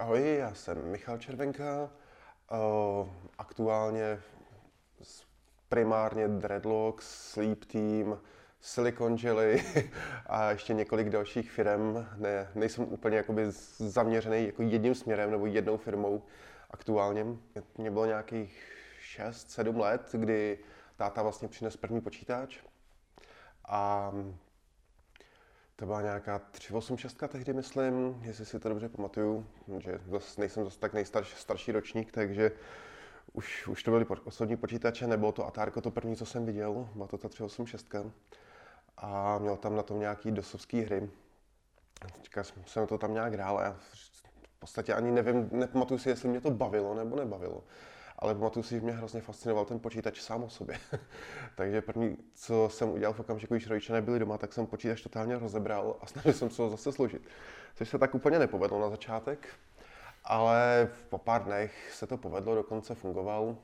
Ahoj, já jsem Michal Červenka, uh, aktuálně primárně Dreadlocks, Sleep Team, Silicon Jelly a ještě několik dalších firm. Ne, nejsem úplně jakoby zaměřený jako jedním směrem nebo jednou firmou aktuálně. Mě bylo nějakých 6-7 let, kdy táta vlastně přines první počítač a to byla nějaká 386 tehdy, myslím, jestli si to dobře pamatuju, že zase nejsem zase tak nejstarší starší ročník, takže už, už to byly osobní počítače, nebylo to Atárko to první, co jsem viděl, byla to ta 386 a měl tam na tom nějaký dosovský hry. Teďka jsem to tam nějak hrál a já v podstatě ani nevím, nepamatuju si, jestli mě to bavilo nebo nebavilo ale pamatuju si, že mě hrozně fascinoval ten počítač sám o sobě. Takže první, co jsem udělal v okamžiku, když rodiče nebyli doma, tak jsem počítač totálně rozebral a snažil jsem se ho zase složit. Což se tak úplně nepovedlo na začátek, ale po pár dnech se to povedlo, dokonce fungoval.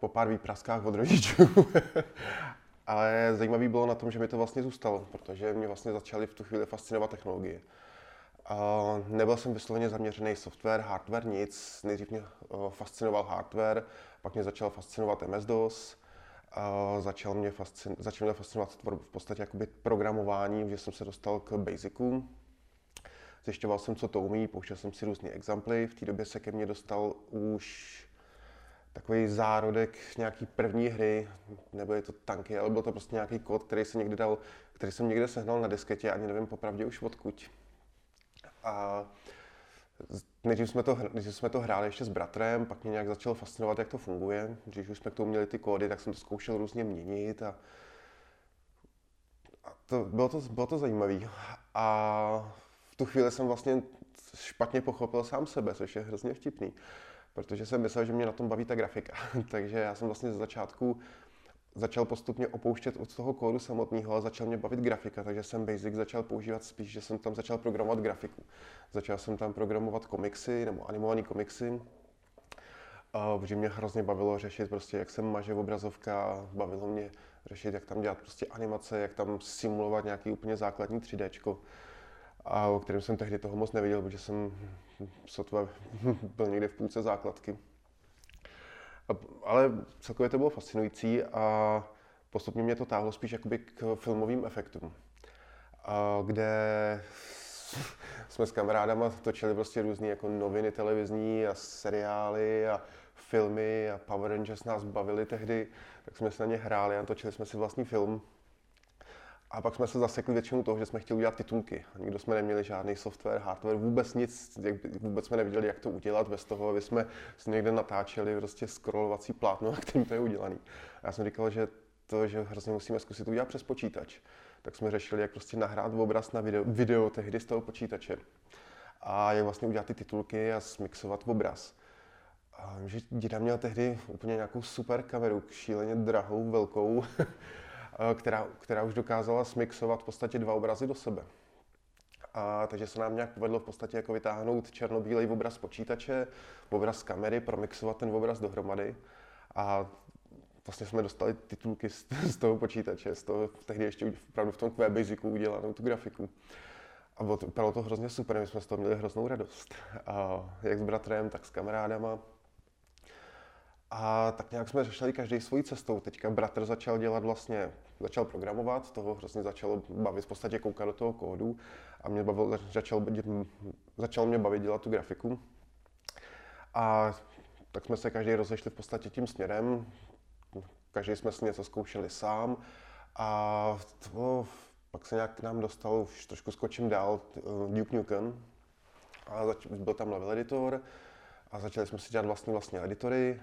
Po pár výpraskách od rodičů. ale zajímavý bylo na tom, že mi to vlastně zůstalo, protože mě vlastně začaly v tu chvíli fascinovat technologie. Nebyl jsem vysloveně zaměřený software, hardware, nic. Nejdřív mě uh, fascinoval hardware, pak mě začal fascinovat MS-DOS, začal, mě fascin, začal mě fascinovat v podstatě jakoby programování, že jsem se dostal k basicům. Zjišťoval jsem, co to umí, pouštěl jsem si různé exemply. V té době se ke mně dostal už takový zárodek nějaký první hry, je to tanky, ale byl to prostě nějaký kód, který, se někdy dal, který jsem někde sehnal na disketě, ani nevím popravdě už odkud. A nejdřív jsme, to, nejdřív jsme to hráli ještě s bratrem, pak mě nějak začalo fascinovat, jak to funguje. Když už jsme k tomu měli ty kódy, tak jsem to zkoušel různě měnit a, a to, bylo, to, bylo to zajímavé. A v tu chvíli jsem vlastně špatně pochopil sám sebe, což je hrozně vtipný, protože jsem myslel, že mě na tom baví ta grafika. Takže já jsem vlastně ze začátku začal postupně opouštět od toho kódu samotného a začal mě bavit grafika, takže jsem Basic začal používat spíš, že jsem tam začal programovat grafiku. Začal jsem tam programovat komiksy nebo animované komiksy, protože mě hrozně bavilo řešit prostě, jak se maže obrazovka, bavilo mě řešit, jak tam dělat prostě animace, jak tam simulovat nějaký úplně základní 3D, a o kterém jsem tehdy toho moc neviděl, protože jsem sotva byl někde v půlce základky. Ale celkově to bylo fascinující a postupně mě to táhlo spíš jakoby k filmovým efektům, kde jsme s kamarádama točili prostě různé jako noviny televizní a seriály a filmy a Power Rangers nás bavili tehdy, tak jsme se na ně hráli a točili jsme si vlastní film a pak jsme se zasekli většinou toho, že jsme chtěli udělat titulky. Nikdo jsme neměli žádný software, hardware, vůbec nic, vůbec jsme neviděli, jak to udělat bez toho, aby jsme si někde natáčeli prostě scrollovací plátno, na kterým to je udělaný. A já jsem říkal, že to, že hrozně musíme zkusit udělat přes počítač. Tak jsme řešili, jak prostě nahrát obraz na video, video tehdy z toho počítače. A jak vlastně udělat ty titulky a smixovat obraz. A že děda měl tehdy úplně nějakou super kameru, šíleně drahou, velkou, která, která už dokázala smixovat v podstatě dva obrazy do sebe. A, takže se nám nějak povedlo v podstatě jako vytáhnout černobílej obraz počítače, obraz kamery, promixovat ten obraz dohromady. A vlastně jsme dostali titulky z, z toho počítače, z toho tehdy ještě opravdu v tom QBasicu udělanou tu grafiku. A bylo to, bylo to hrozně super, my jsme z toho měli hroznou radost. A jak s bratrem, tak s kamarádama. A tak nějak jsme řešili každý svojí cestou. Teďka bratr začal dělat vlastně, začal programovat, toho hrozně začalo bavit, v podstatě koukat do toho kódu a mě bavil, začal, začal mě bavit dělat tu grafiku. A tak jsme se každý rozešli v podstatě tím směrem, každý jsme si něco zkoušeli sám a to, pak se nějak k nám dostal, už trošku skočím dál, Duke Nukem a zač, byl tam level editor, a začali jsme si dělat vlastní vlastní editory,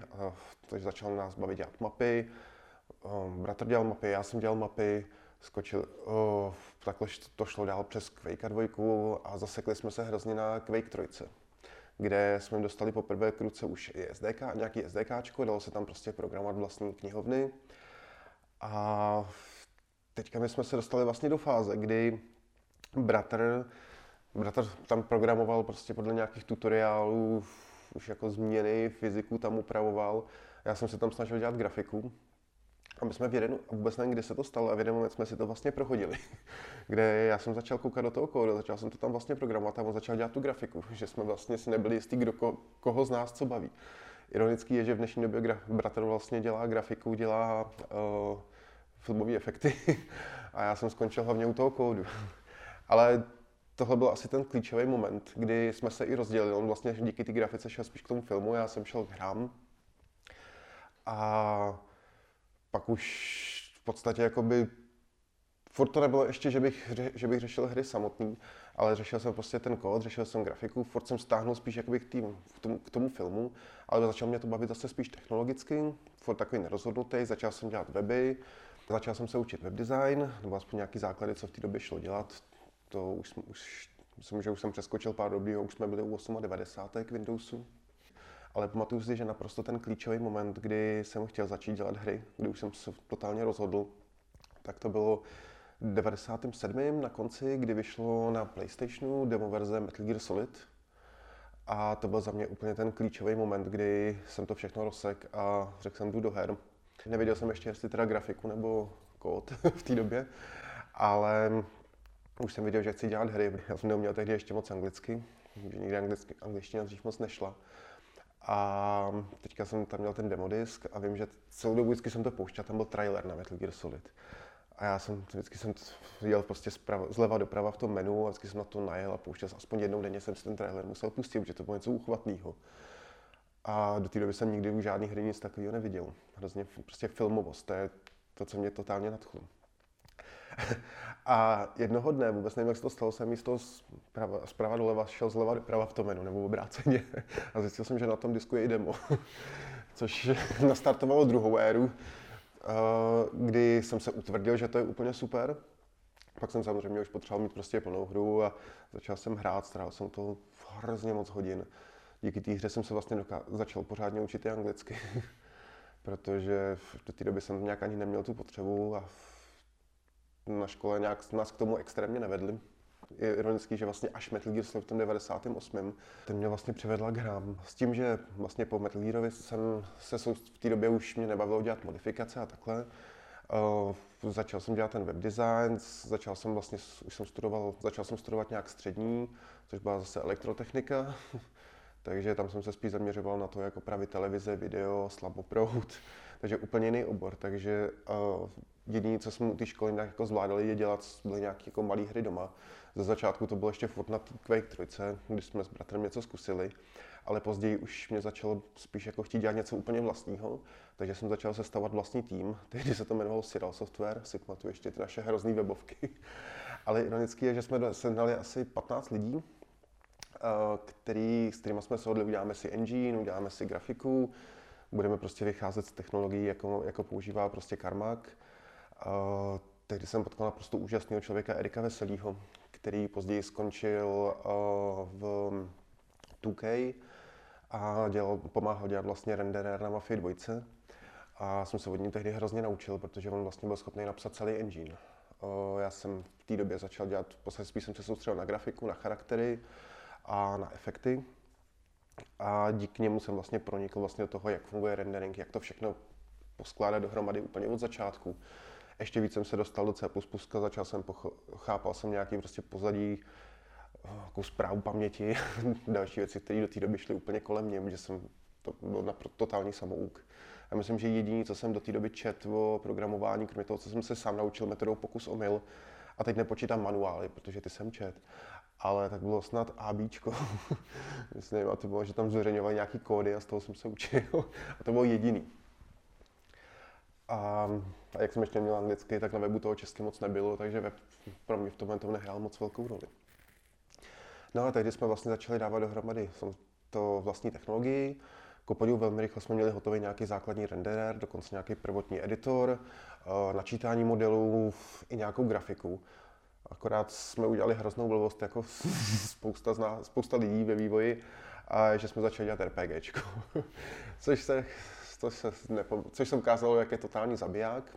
takže začal nás bavit dělat mapy. Um, bratr dělal mapy, já jsem dělal mapy, skočil, uh, takhle to šlo dál přes Quake 2 a zasekli jsme se hrozně na Quake 3, kde jsme dostali poprvé k ruce už i SDK, nějaký SDKčko, dalo se tam prostě programovat vlastní knihovny. A teďka my jsme se dostali vlastně do fáze, kdy bratr, bratr tam programoval prostě podle nějakých tutoriálů už jako změny, fyziku tam upravoval. Já jsem se tam snažil dělat grafiku. A my jsme v jeden, vůbec nevím, kdy se to stalo, a v jeden moment jsme si to vlastně prochodili, kde já jsem začal koukat do toho kódu, začal jsem to tam vlastně programovat a on začal dělat tu grafiku, že jsme vlastně si nebyli jistí, kdo, ko, koho z nás co baví. Ironický je, že v dnešní době gra, bratr vlastně dělá grafiku, dělá uh, filmové efekty a já jsem skončil hlavně u toho kódu. Ale tohle byl asi ten klíčový moment, kdy jsme se i rozdělili. On vlastně díky té grafice šel spíš k tomu filmu, já jsem šel k hrám. A pak už v podstatě jakoby furt to nebylo ještě, že bych, že bych řešil hry samotný, ale řešil jsem prostě ten kód, řešil jsem grafiku, furt jsem stáhnul spíš jakoby k, tým, k, tomu, k tomu filmu, ale začal mě to bavit zase spíš technologicky, furt takový nerozhodnutý, začal jsem dělat weby, začal jsem se učit webdesign, nebo aspoň nějaký základy, co v té době šlo dělat, to už, už myslím, že už jsem přeskočil pár dobrý, už jsme byli u 98 k Windowsu. Ale pamatuju si, že naprosto ten klíčový moment, kdy jsem chtěl začít dělat hry, kdy už jsem se totálně rozhodl, tak to bylo 97. na konci, kdy vyšlo na PlayStationu demo verze Metal Gear Solid. A to byl za mě úplně ten klíčový moment, kdy jsem to všechno rozsek a řekl jsem jdu do her. Nevěděl jsem ještě, jestli teda grafiku nebo kód v té době, ale už jsem viděl, že chci dělat hry. Já jsem neuměl tehdy ještě moc anglicky, že nikdy anglicky, angličtina dřív moc nešla. A teďka jsem tam měl ten demodisk a vím, že celou dobu vždycky jsem to pouštěl, tam byl trailer na Metal Gear Solid. A já jsem vždycky jsem jel prostě zprava, zleva doprava v tom menu a vždycky jsem na to najel a pouštěl aspoň jednou denně jsem si ten trailer musel pustit, protože to bylo něco uchvatného. A do té doby jsem nikdy u žádných hry nic takového neviděl. Hrozně prostě filmovost, to je to, co mě totálně nadchlo. A jednoho dne, vůbec nevím, jak se to stalo, jsem místo zprava, zprava doleva šel zleva doprava v tom menu, nebo obráceně. A zjistil jsem, že na tom disku je i demo. Což nastartovalo druhou éru, eh, kdy jsem se utvrdil, že to je úplně super. Pak jsem samozřejmě už potřeboval mít prostě plnou hru a začal jsem hrát, strávil jsem to hrozně moc hodin. Díky té hře jsem se vlastně doká- začal pořádně učit i anglicky, protože do té doby jsem nějak ani neměl tu potřebu a na škole nějak nás k tomu extrémně nevedli. Je ironický, že vlastně až Metal Gear Solid v tom 98. ten mě vlastně přivedla k hrám. S tím, že vlastně po Metal Gearovi jsem se v té době už mě nebavilo dělat modifikace a takhle. Uh, začal jsem dělat ten web design, začal jsem vlastně, už jsem studoval, začal jsem studovat nějak střední, což byla zase elektrotechnika, takže tam jsem se spíš zaměřoval na to, jako opravit televize, video, slaboprout, takže úplně jiný obor, takže uh, jediné, co jsme u té školy nějak jako zvládali, je dělat byly nějaké jako malé hry doma. Ze začátku to bylo ještě furt na Quake 3, když jsme s bratrem něco zkusili, ale později už mě začalo spíš jako chtít dělat něco úplně vlastního, takže jsem začal sestavovat vlastní tým. Tehdy se to jmenovalo Siral Software, si pamatuju ještě ty naše hrozný webovky. ale ironicky je, že jsme sehnali asi 15 lidí, eh, který, s kterými jsme se hodli, uděláme si engine, uděláme si grafiku, budeme prostě vycházet z technologií, jako, jako používá prostě Carmack Uh, tehdy jsem potkal naprosto úžasného člověka Erika Veselýho, který později skončil uh, v 2K a dělal, pomáhal dělat vlastně renderer na Mafii 2. A jsem se od ní tehdy hrozně naučil, protože on vlastně byl schopný napsat celý engine. Uh, já jsem v té době začal dělat, v podstatě spíš jsem se soustředil na grafiku, na charaktery a na efekty. A díky němu jsem vlastně pronikl vlastně do toho, jak funguje rendering, jak to všechno poskládat dohromady úplně od začátku ještě víc jsem se dostal do C++, začal jsem, chápal jsem nějaký prostě pozadí, jako zprávu paměti, další věci, které do té doby šly úplně kolem mě, že jsem to byl na totální samouk. Já myslím, že jediný, co jsem do té doby čet o programování, kromě toho, co jsem se sám naučil metodou pokus omyl, a teď nepočítám manuály, protože ty jsem čet, ale tak bylo snad ABčko. Myslím, a to bylo, že tam zveřejňovali nějaký kódy a z toho jsem se učil. A to bylo jediný. A, a jak jsem ještě měl anglicky, tak na webu toho česky moc nebylo, takže web pro mě v tomhle tom nehrál moc velkou roli. No a tehdy jsme vlastně začali dávat dohromady to vlastní technologii. Ku velmi rychle jsme měli hotový nějaký základní renderer, dokonce nějaký prvotní editor, eh, načítání modelů i nějakou grafiku. Akorát jsme udělali hroznou blbost jako spousta, zná, spousta lidí ve vývoji, a že jsme začali dělat RPGčko. Což se což, se nepo, což se ukázalo, jak je totální zabiják.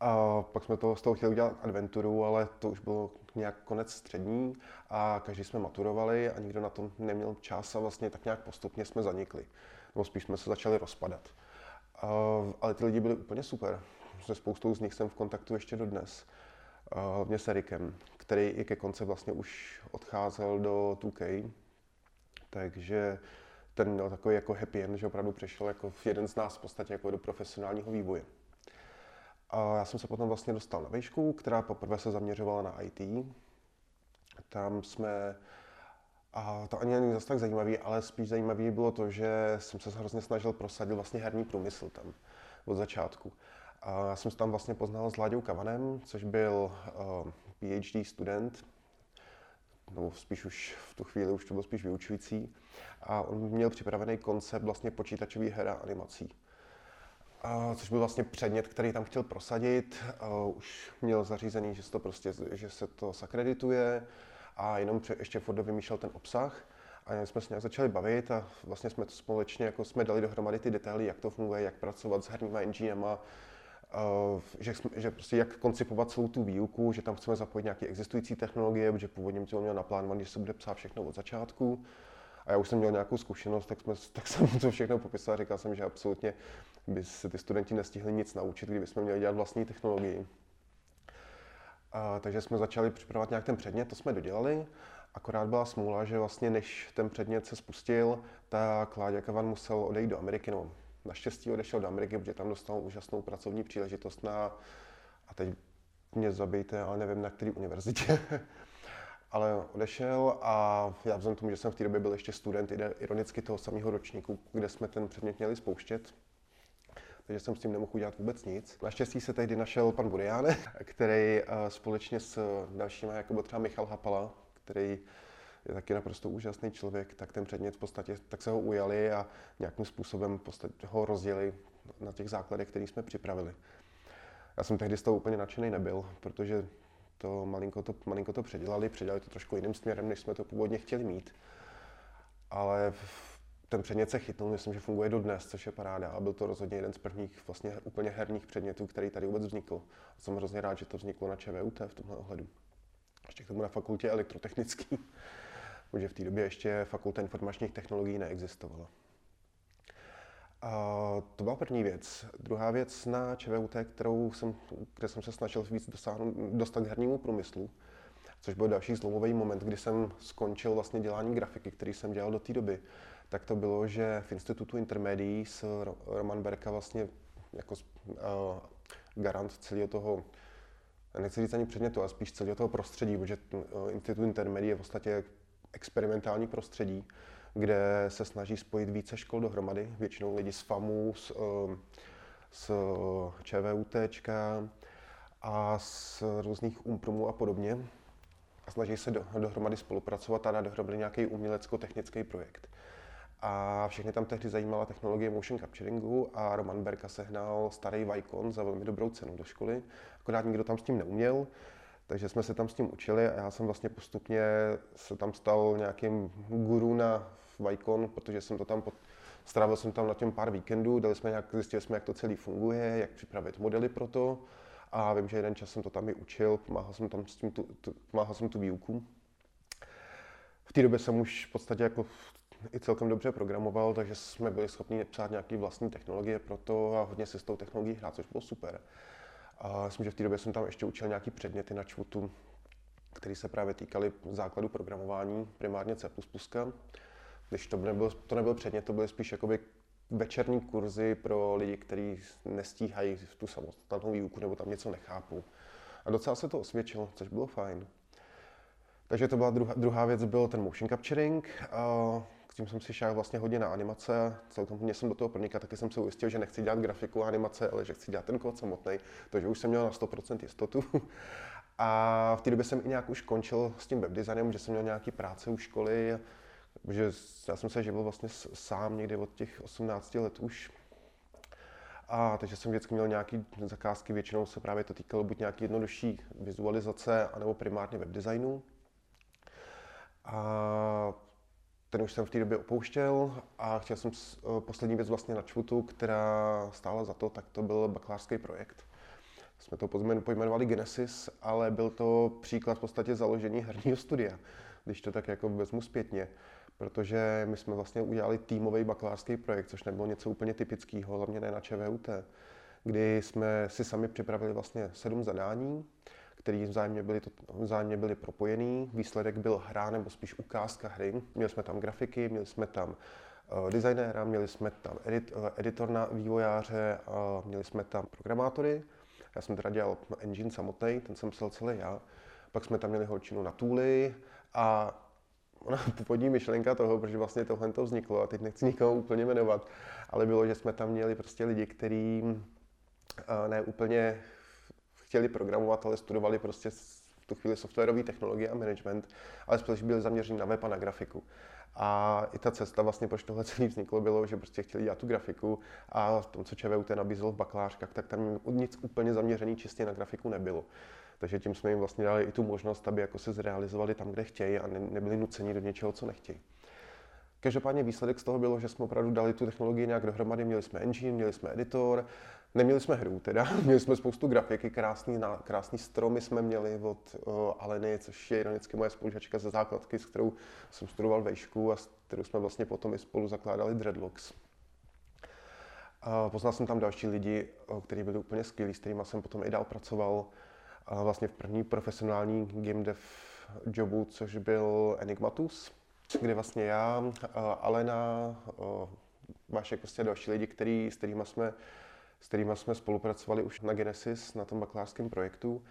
A pak jsme to, z toho chtěli udělat adventuru, ale to už bylo nějak konec střední a každý jsme maturovali a nikdo na tom neměl čas a vlastně tak nějak postupně jsme zanikli. Nebo spíš jsme se začali rozpadat. ale ty lidi byli úplně super. Se spoustou z nich jsem v kontaktu ještě dodnes. Hlavně s Erikem, který i ke konci vlastně už odcházel do 2K. Takže ten měl takový jako happy end, že opravdu přešel jako jeden z nás v podstatě jako do profesionálního vývoje. A já jsem se potom vlastně dostal na výšku, která poprvé se zaměřovala na IT. Tam jsme, a to ani není zase tak zajímavý, ale spíš zajímavý bylo to, že jsem se hrozně snažil prosadit vlastně herní průmysl tam od začátku. A já jsem se tam vlastně poznal s Láďou Kavanem, což byl uh, PhD student, nebo spíš už v tu chvíli už to byl spíš vyučující. A on měl připravený koncept vlastně počítačový her a animací což byl vlastně předmět, který tam chtěl prosadit. Už měl zařízený, že se to, prostě, že se to sakredituje a jenom ještě Fordo vymýšlel ten obsah. A jsme se nějak začali bavit a vlastně jsme to společně jako jsme dali dohromady ty detaily, jak to funguje, jak pracovat s herníma enginema, že, jsme, že prostě jak koncipovat celou tu výuku, že tam chceme zapojit nějaké existující technologie, protože původně to měl naplánovaný, že se bude psát všechno od začátku. A já už jsem měl nějakou zkušenost, tak, jsme, tak jsem to všechno popisoval. Říkal jsem, že absolutně by se ty studenti nestihli nic naučit, kdybychom měli dělat vlastní technologii. A, takže jsme začali připravovat nějak ten předmět, to jsme dodělali. Akorát byla smůla, že vlastně než ten předmět se spustil, tak Láďa Kavan musel odejít do Ameriky, no naštěstí odešel do Ameriky, protože tam dostal úžasnou pracovní příležitost na, a teď mě zabijte, ale nevím na který univerzitě, ale odešel a já vzhledem tomu, že jsem v té době byl ještě student, ironicky toho samého ročníku, kde jsme ten předmět měli spouštět, takže jsem s tím nemohl udělat vůbec nic. Naštěstí se tehdy našel pan Buriáne, který eh, společně s dalšíma, jako byl třeba Michal Hapala, který je taky naprosto úžasný člověk, tak ten předmět v podstatě, tak se ho ujali a nějakým způsobem ho rozdělili na těch základech, které jsme připravili. Já jsem tehdy z toho úplně nadšený nebyl, protože to malinko to, malinko to předělali, předělali to trošku jiným směrem, než jsme to původně chtěli mít. Ale ten předmět se chytnul, myslím, že funguje do dnes, což je paráda. A byl to rozhodně jeden z prvních vlastně úplně herních předmětů, který tady vůbec vznikl. A jsem hrozně rád, že to vzniklo na ČVUT v tomhle ohledu. Ještě k tomu na fakultě elektrotechnický, protože v té době ještě fakulta informačních technologií neexistovala. A to byla první věc. Druhá věc na ČVUT, kterou jsem, kde jsem se snažil víc dosáhnout, dostat k hernímu průmyslu, což byl další zlomový moment, kdy jsem skončil vlastně dělání grafiky, který jsem dělal do té doby, tak to bylo, že v Institutu intermédií s Roman Berka vlastně jako uh, garant celého toho, nechci říct ani předmětu, ale spíš celého toho prostředí, protože Institut intermédií je v podstatě experimentální prostředí, kde se snaží spojit více škol dohromady, většinou lidi z FAMu, z, uh, z ČVUT a z různých umprumů a podobně. A snaží se do, dohromady spolupracovat a dát dohromady nějaký umělecko-technický projekt. A všechny tam tehdy zajímala technologie motion capturingu a Roman Berka sehnal starý Vicon za velmi dobrou cenu do školy, akorát nikdo tam s tím neuměl, takže jsme se tam s tím učili a já jsem vlastně postupně se tam stal nějakým guru na Vicon, protože jsem to tam pod, strávil jsem tam na těm pár víkendů, dali jsme nějak, zjistili jsme, jak to celý funguje, jak připravit modely pro to a vím, že jeden čas jsem to tam i učil, pomáhal jsem tam s tím tu, tu, pomáhal jsem tu výuku. V té době jsem už v podstatě jako i celkem dobře programoval, takže jsme byli schopni psát nějaké vlastní technologie pro to a hodně se s tou technologií hrát, což bylo super. A myslím, že v té době jsem tam ještě učil nějaké předměty na čvutu, které se právě týkaly základu programování, primárně C++. Když to nebyl, to nebyl předmět, to byly spíš jakoby večerní kurzy pro lidi, kteří nestíhají tu samostatnou výuku nebo tam něco nechápou. A docela se to osvědčilo, což bylo fajn. Takže to byla druhá, druhá věc, byl ten motion capturing. S tím jsem si šel vlastně hodně na animace. Celkem mě jsem do toho pronikal, taky jsem se ujistil, že nechci dělat grafiku a animace, ale že chci dělat ten kód samotný. Takže už jsem měl na 100% jistotu. A v té době jsem i nějak už končil s tím webdesignem, že jsem měl nějaký práce u školy, že já jsem se živil vlastně sám někdy od těch 18 let už. A takže jsem vždycky měl nějaké zakázky, většinou se právě to týkalo buď nějaký jednodušší vizualizace, anebo primárně webdesignu. A ten už jsem v té době opouštěl a chtěl jsem eh, poslední věc vlastně na čvutu, která stála za to, tak to byl bakalářský projekt. Jsme to pojmenovali Genesis, ale byl to příklad v podstatě založení herního studia, když to tak jako vezmu zpětně. protože my jsme vlastně udělali týmový bakalářský projekt, což nebylo něco úplně typického, hlavně ne na ČVUT, kdy jsme si sami připravili vlastně sedm zadání, které vzájemně byly, to, vzájemně byly propojený. Výsledek byl hra nebo spíš ukázka hry. Měli jsme tam grafiky, měli jsme tam uh, designéra, měli jsme tam edit, uh, editor vývojáře, uh, měli jsme tam programátory. Já jsem teda dělal engine samotný, ten jsem psal celý já. Pak jsme tam měli holčinu na tooly a ona původní myšlenka toho, protože vlastně tohle to vzniklo, a teď nechci nikoho úplně jmenovat, ale bylo, že jsme tam měli prostě lidi, kteří ne úplně chtěli programovat, ale studovali prostě v tu chvíli softwarové technologie a management, ale spíš byli zaměřeni na web a na grafiku. A i ta cesta vlastně, proč tohle celý vzniklo, bylo, že prostě chtěli dělat tu grafiku a v tom, co ČVUT nabízelo v bakalářkách, tak tam nic úplně zaměřený čistě na grafiku nebylo. Takže tím jsme jim vlastně dali i tu možnost, aby jako se zrealizovali tam, kde chtějí a ne, nebyli nuceni do něčeho, co nechtějí. Každopádně výsledek z toho bylo, že jsme opravdu dali tu technologii nějak dohromady, měli jsme engine, měli jsme editor, Neměli jsme hru teda, měli jsme spoustu grafiky, krásný, krásný stromy jsme měli od uh, Aleny, což je ironicky moje spolužačka ze základky, s kterou jsem studoval vejšku a s kterou jsme vlastně potom i spolu zakládali Dreadlocks. Uh, poznal jsem tam další lidi, uh, kteří byli úplně skvělí, s kterými jsem potom i dál pracoval. Uh, vlastně v první profesionální game dev jobu, což byl Enigmatus, kde vlastně já, Alena, Vašek, prostě další lidi, který, s kterými jsme s kterými jsme spolupracovali už na Genesis, na tom bakalářském projektu,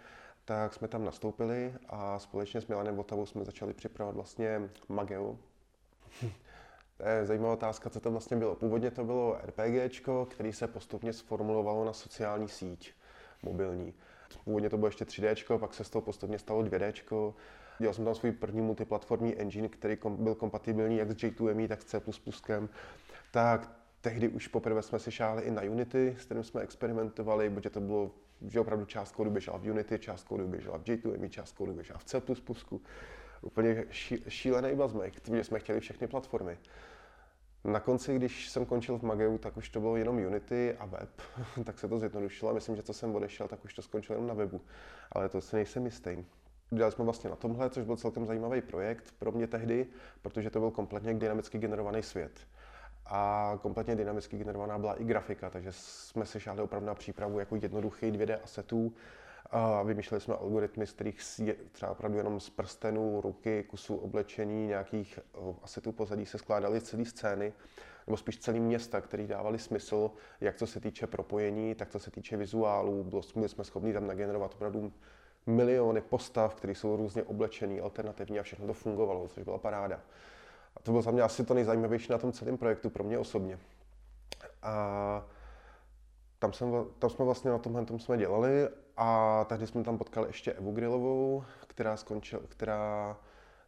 tak jsme tam nastoupili a společně s Milanem Votavou jsme začali připravovat vlastně Mageu. to je zajímavá otázka, co to vlastně bylo. Původně to bylo RPGčko, který se postupně sformulovalo na sociální síť mobilní. Původně to bylo ještě 3D, pak se z toho postupně stalo 2D. Dělal jsem tam svůj první multiplatformní engine, který byl kompatibilní jak s J2ME, tak s C++. Tak tehdy už poprvé jsme si šáli i na Unity, s kterým jsme experimentovali, protože to bylo, že opravdu část kódu běžela v Unity, část kódu běžela v J2ME, část kódu běžela v C++. Úplně ší, šílený bazmek, protože jsme chtěli všechny platformy. Na konci, když jsem končil v Mageu, tak už to bylo jenom Unity a web, tak se to zjednodušilo a myslím, že co jsem odešel, tak už to skončilo jenom na webu. Ale to se nejsem jistý. Dělali jsme vlastně na tomhle, což byl celkem zajímavý projekt pro mě tehdy, protože to byl kompletně dynamicky generovaný svět a kompletně dynamicky generovaná byla i grafika, takže jsme se šáhli opravdu na přípravu jako jednoduchý 2D asetů. A vymýšleli jsme algoritmy, z kterých je třeba opravdu jenom z prstenů, ruky, kusů oblečení, nějakých asetů pozadí se skládaly celé scény, nebo spíš celý města, které dávaly smysl, jak co se týče propojení, tak co se týče vizuálů. Byli jsme schopni tam nagenerovat opravdu miliony postav, které jsou různě oblečený, alternativní a všechno to fungovalo, což byla paráda. A to bylo za mě asi to nejzajímavější na tom celém projektu pro mě osobně. A tam, jsem, tam jsme vlastně na tomhle tom jsme dělali a tehdy jsme tam potkali ještě Evu Grillovou, která, skončila, která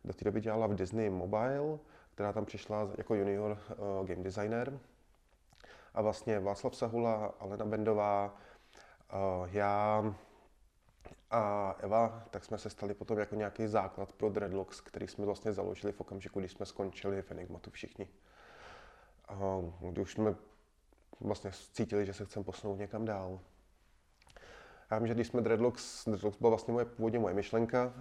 do té doby dělala v Disney Mobile, která tam přišla jako junior uh, game designer. A vlastně Václav Sahula, Alena Bendová, uh, já, a Eva, tak jsme se stali potom jako nějaký základ pro Dreadlocks, který jsme vlastně založili v okamžiku, když jsme skončili v Enigmatu všichni. A když už jsme vlastně cítili, že se chceme posunout někam dál. Já vím, že když jsme Dreadlocks, Dreadlocks byla vlastně moje, původně moje myšlenka,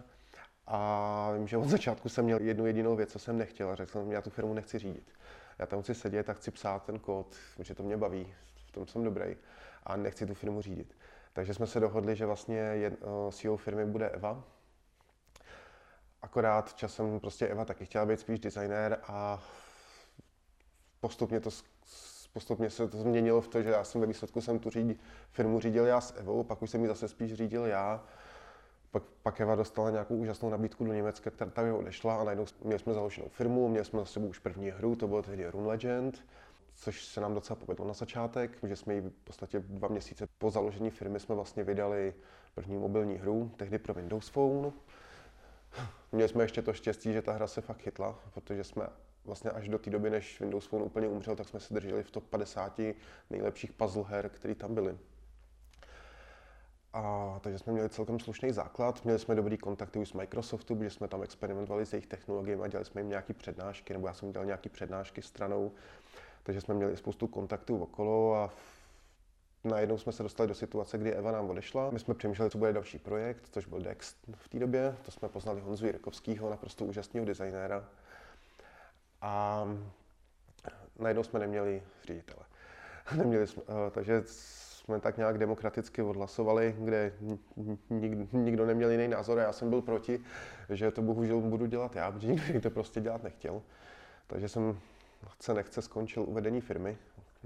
a vím, že od začátku jsem měl jednu jedinou věc, co jsem nechtěl a řekl jsem, já tu firmu nechci řídit. Já tam chci sedět a chci psát ten kód, že to mě baví, v tom jsem dobrý a nechci tu firmu řídit. Takže jsme se dohodli, že vlastně jed, uh, CEO firmy bude Eva. Akorát časem prostě Eva taky chtěla být spíš designér a postupně to postupně se to změnilo v to, že já jsem ve výsledku jsem tu řídil, firmu řídil já s Evou, pak už jsem ji zase spíš řídil já. Pak, pak Eva dostala nějakou úžasnou nabídku do Německa, která tam odešla a najednou měli jsme založenou firmu, měli jsme za sebou už první hru, to bylo tehdy Rune Legend což se nám docela povedlo na začátek, že jsme ji v podstatě dva měsíce po založení firmy jsme vlastně vydali první mobilní hru, tehdy pro Windows Phone. Měli jsme ještě to štěstí, že ta hra se fakt chytla, protože jsme vlastně až do té doby, než Windows Phone úplně umřel, tak jsme se drželi v top 50 nejlepších puzzle her, které tam byly. A, takže jsme měli celkem slušný základ, měli jsme dobrý kontakty už s Microsoftu, protože jsme tam experimentovali s jejich technologiemi a dělali jsme jim nějaké přednášky, nebo já jsem dělal nějaké přednášky stranou takže jsme měli spoustu kontaktů okolo a najednou jsme se dostali do situace, kdy Eva nám odešla. My jsme přemýšleli, co bude další projekt, což byl Dex v té době. To jsme poznali Honzu Jirkovského, naprosto úžasného designéra. A najednou jsme neměli ředitele. neměli jsme, uh, takže jsme tak nějak demokraticky odhlasovali, kde nik, nikdo neměl jiný názor a já jsem byl proti, že to bohužel budu dělat já, protože nikdo to prostě dělat nechtěl. Takže jsem chce nechce skončil uvedení firmy,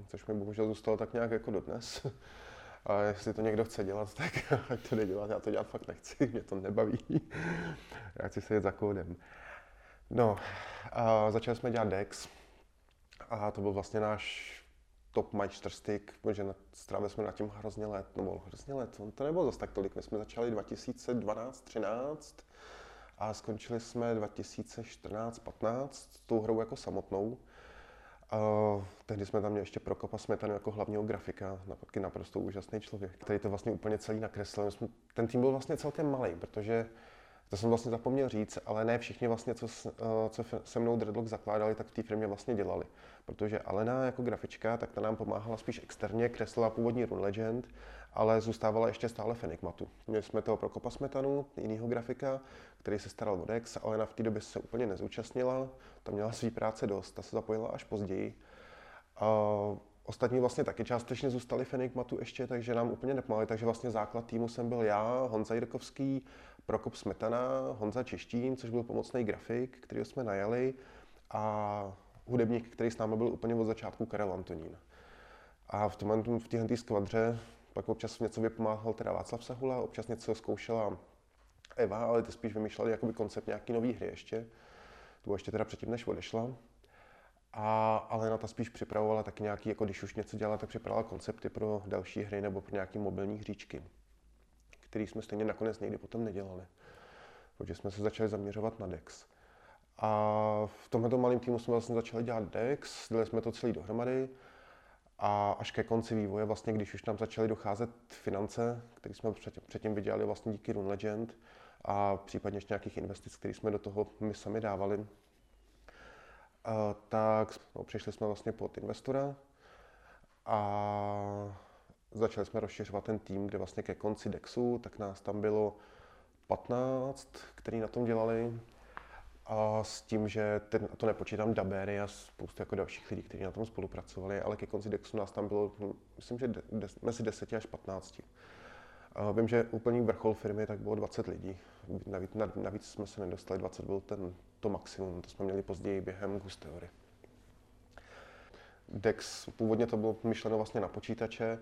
což mi bohužel zůstalo tak nějak jako dodnes. A jestli to někdo chce dělat, tak ať to jde dělat, já to dělat fakt nechci, mě to nebaví. Já chci sedět za kódem. No, a začali jsme dělat DEX a to byl vlastně náš top majstrstick, protože strávili jsme nad tím hrozně let, nebo hrozně let, on to nebylo zase tak tolik, my jsme začali 2012-13 a skončili jsme 2014-15 s tou hrou jako samotnou. Tehdy jsme tam měli ještě Prokopa Smetanu jako hlavního grafika, taky naprosto úžasný člověk, který to vlastně úplně celý nakreslil. Jsme, ten tým byl vlastně celkem malý, protože to jsem vlastně zapomněl říct, ale ne všichni vlastně, co, uh, co se mnou Dreadlock zakládali, tak v té firmě vlastně dělali. Protože Alena jako grafička, tak ta nám pomáhala spíš externě, kreslila původní Rune Legend, ale zůstávala ještě stále v Enigmatu. Měli jsme toho Prokopa Smetanu, jinýho grafika, který se staral o Dex, ale na v té době se úplně nezúčastnila, tam měla svý práce dost, ta se zapojila až později. A ostatní vlastně taky částečně zůstali v Enigmatu ještě, takže nám úplně nepomáhali, takže vlastně základ týmu jsem byl já, Honza Jirkovský, Prokop Smetana, Honza Češtín, což byl pomocný grafik, který jsme najali, a hudebník, který s námi byl úplně od začátku, Karel Antonín. A v, tom, v téhle skvadře pak občas něco vypomáhal teda Václav Sahula, občas něco zkoušela Eva, ale ty spíš vymýšleli jakoby koncept nějaký nový hry ještě. Bylo ještě teda předtím, než odešla. A Alena ta spíš připravovala taky nějaký, jako když už něco dělala, tak připravovala koncepty pro další hry nebo pro nějaké mobilní hříčky, které jsme stejně nakonec někdy potom nedělali. Protože jsme se začali zaměřovat na DEX. A v tomto malém týmu jsme vlastně začali dělat DEX, dali jsme to celý dohromady. A až ke konci vývoje, vlastně, když už tam začaly docházet finance, které jsme předtím vydělali vlastně díky Rune Legend a případně ještě nějakých investic, které jsme do toho my sami dávali, tak no, přišli jsme vlastně pod investora a začali jsme rozšiřovat ten tým, kde vlastně ke konci DEXu, tak nás tam bylo 15, který na tom dělali a s tím, že ten, to nepočítám Dabery a spoustu jako dalších lidí, kteří na tom spolupracovali, ale ke konci Dexu nás tam bylo, hm, myslím, že de, de, mezi 10 až 15. A vím, že úplný vrchol firmy tak bylo 20 lidí. Navíc, navíc jsme se nedostali, 20 byl ten, to maximum, to jsme měli později během Gusteory. Dex, původně to bylo myšleno vlastně na počítače,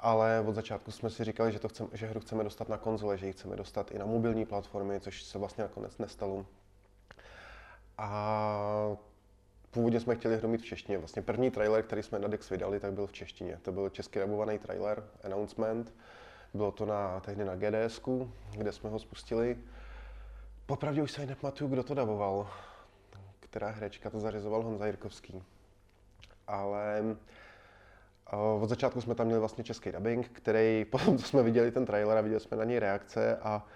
ale od začátku jsme si říkali, že, to chceme, že hru chceme dostat na konzole, že ji chceme dostat i na mobilní platformy, což se vlastně nakonec nestalo. A původně jsme chtěli hru mít v češtině. Vlastně první trailer, který jsme na Dex vydali, tak byl v češtině. To byl český rabovaný trailer, announcement. Bylo to na, tehdy na GDS, kde jsme ho spustili. Popravdě už se nepamatuju, kdo to daboval. Která herečka to zařizoval Honza Jirkovský. Ale uh, od začátku jsme tam měli vlastně český dubbing, který potom, co jsme viděli ten trailer a viděli jsme na něj reakce a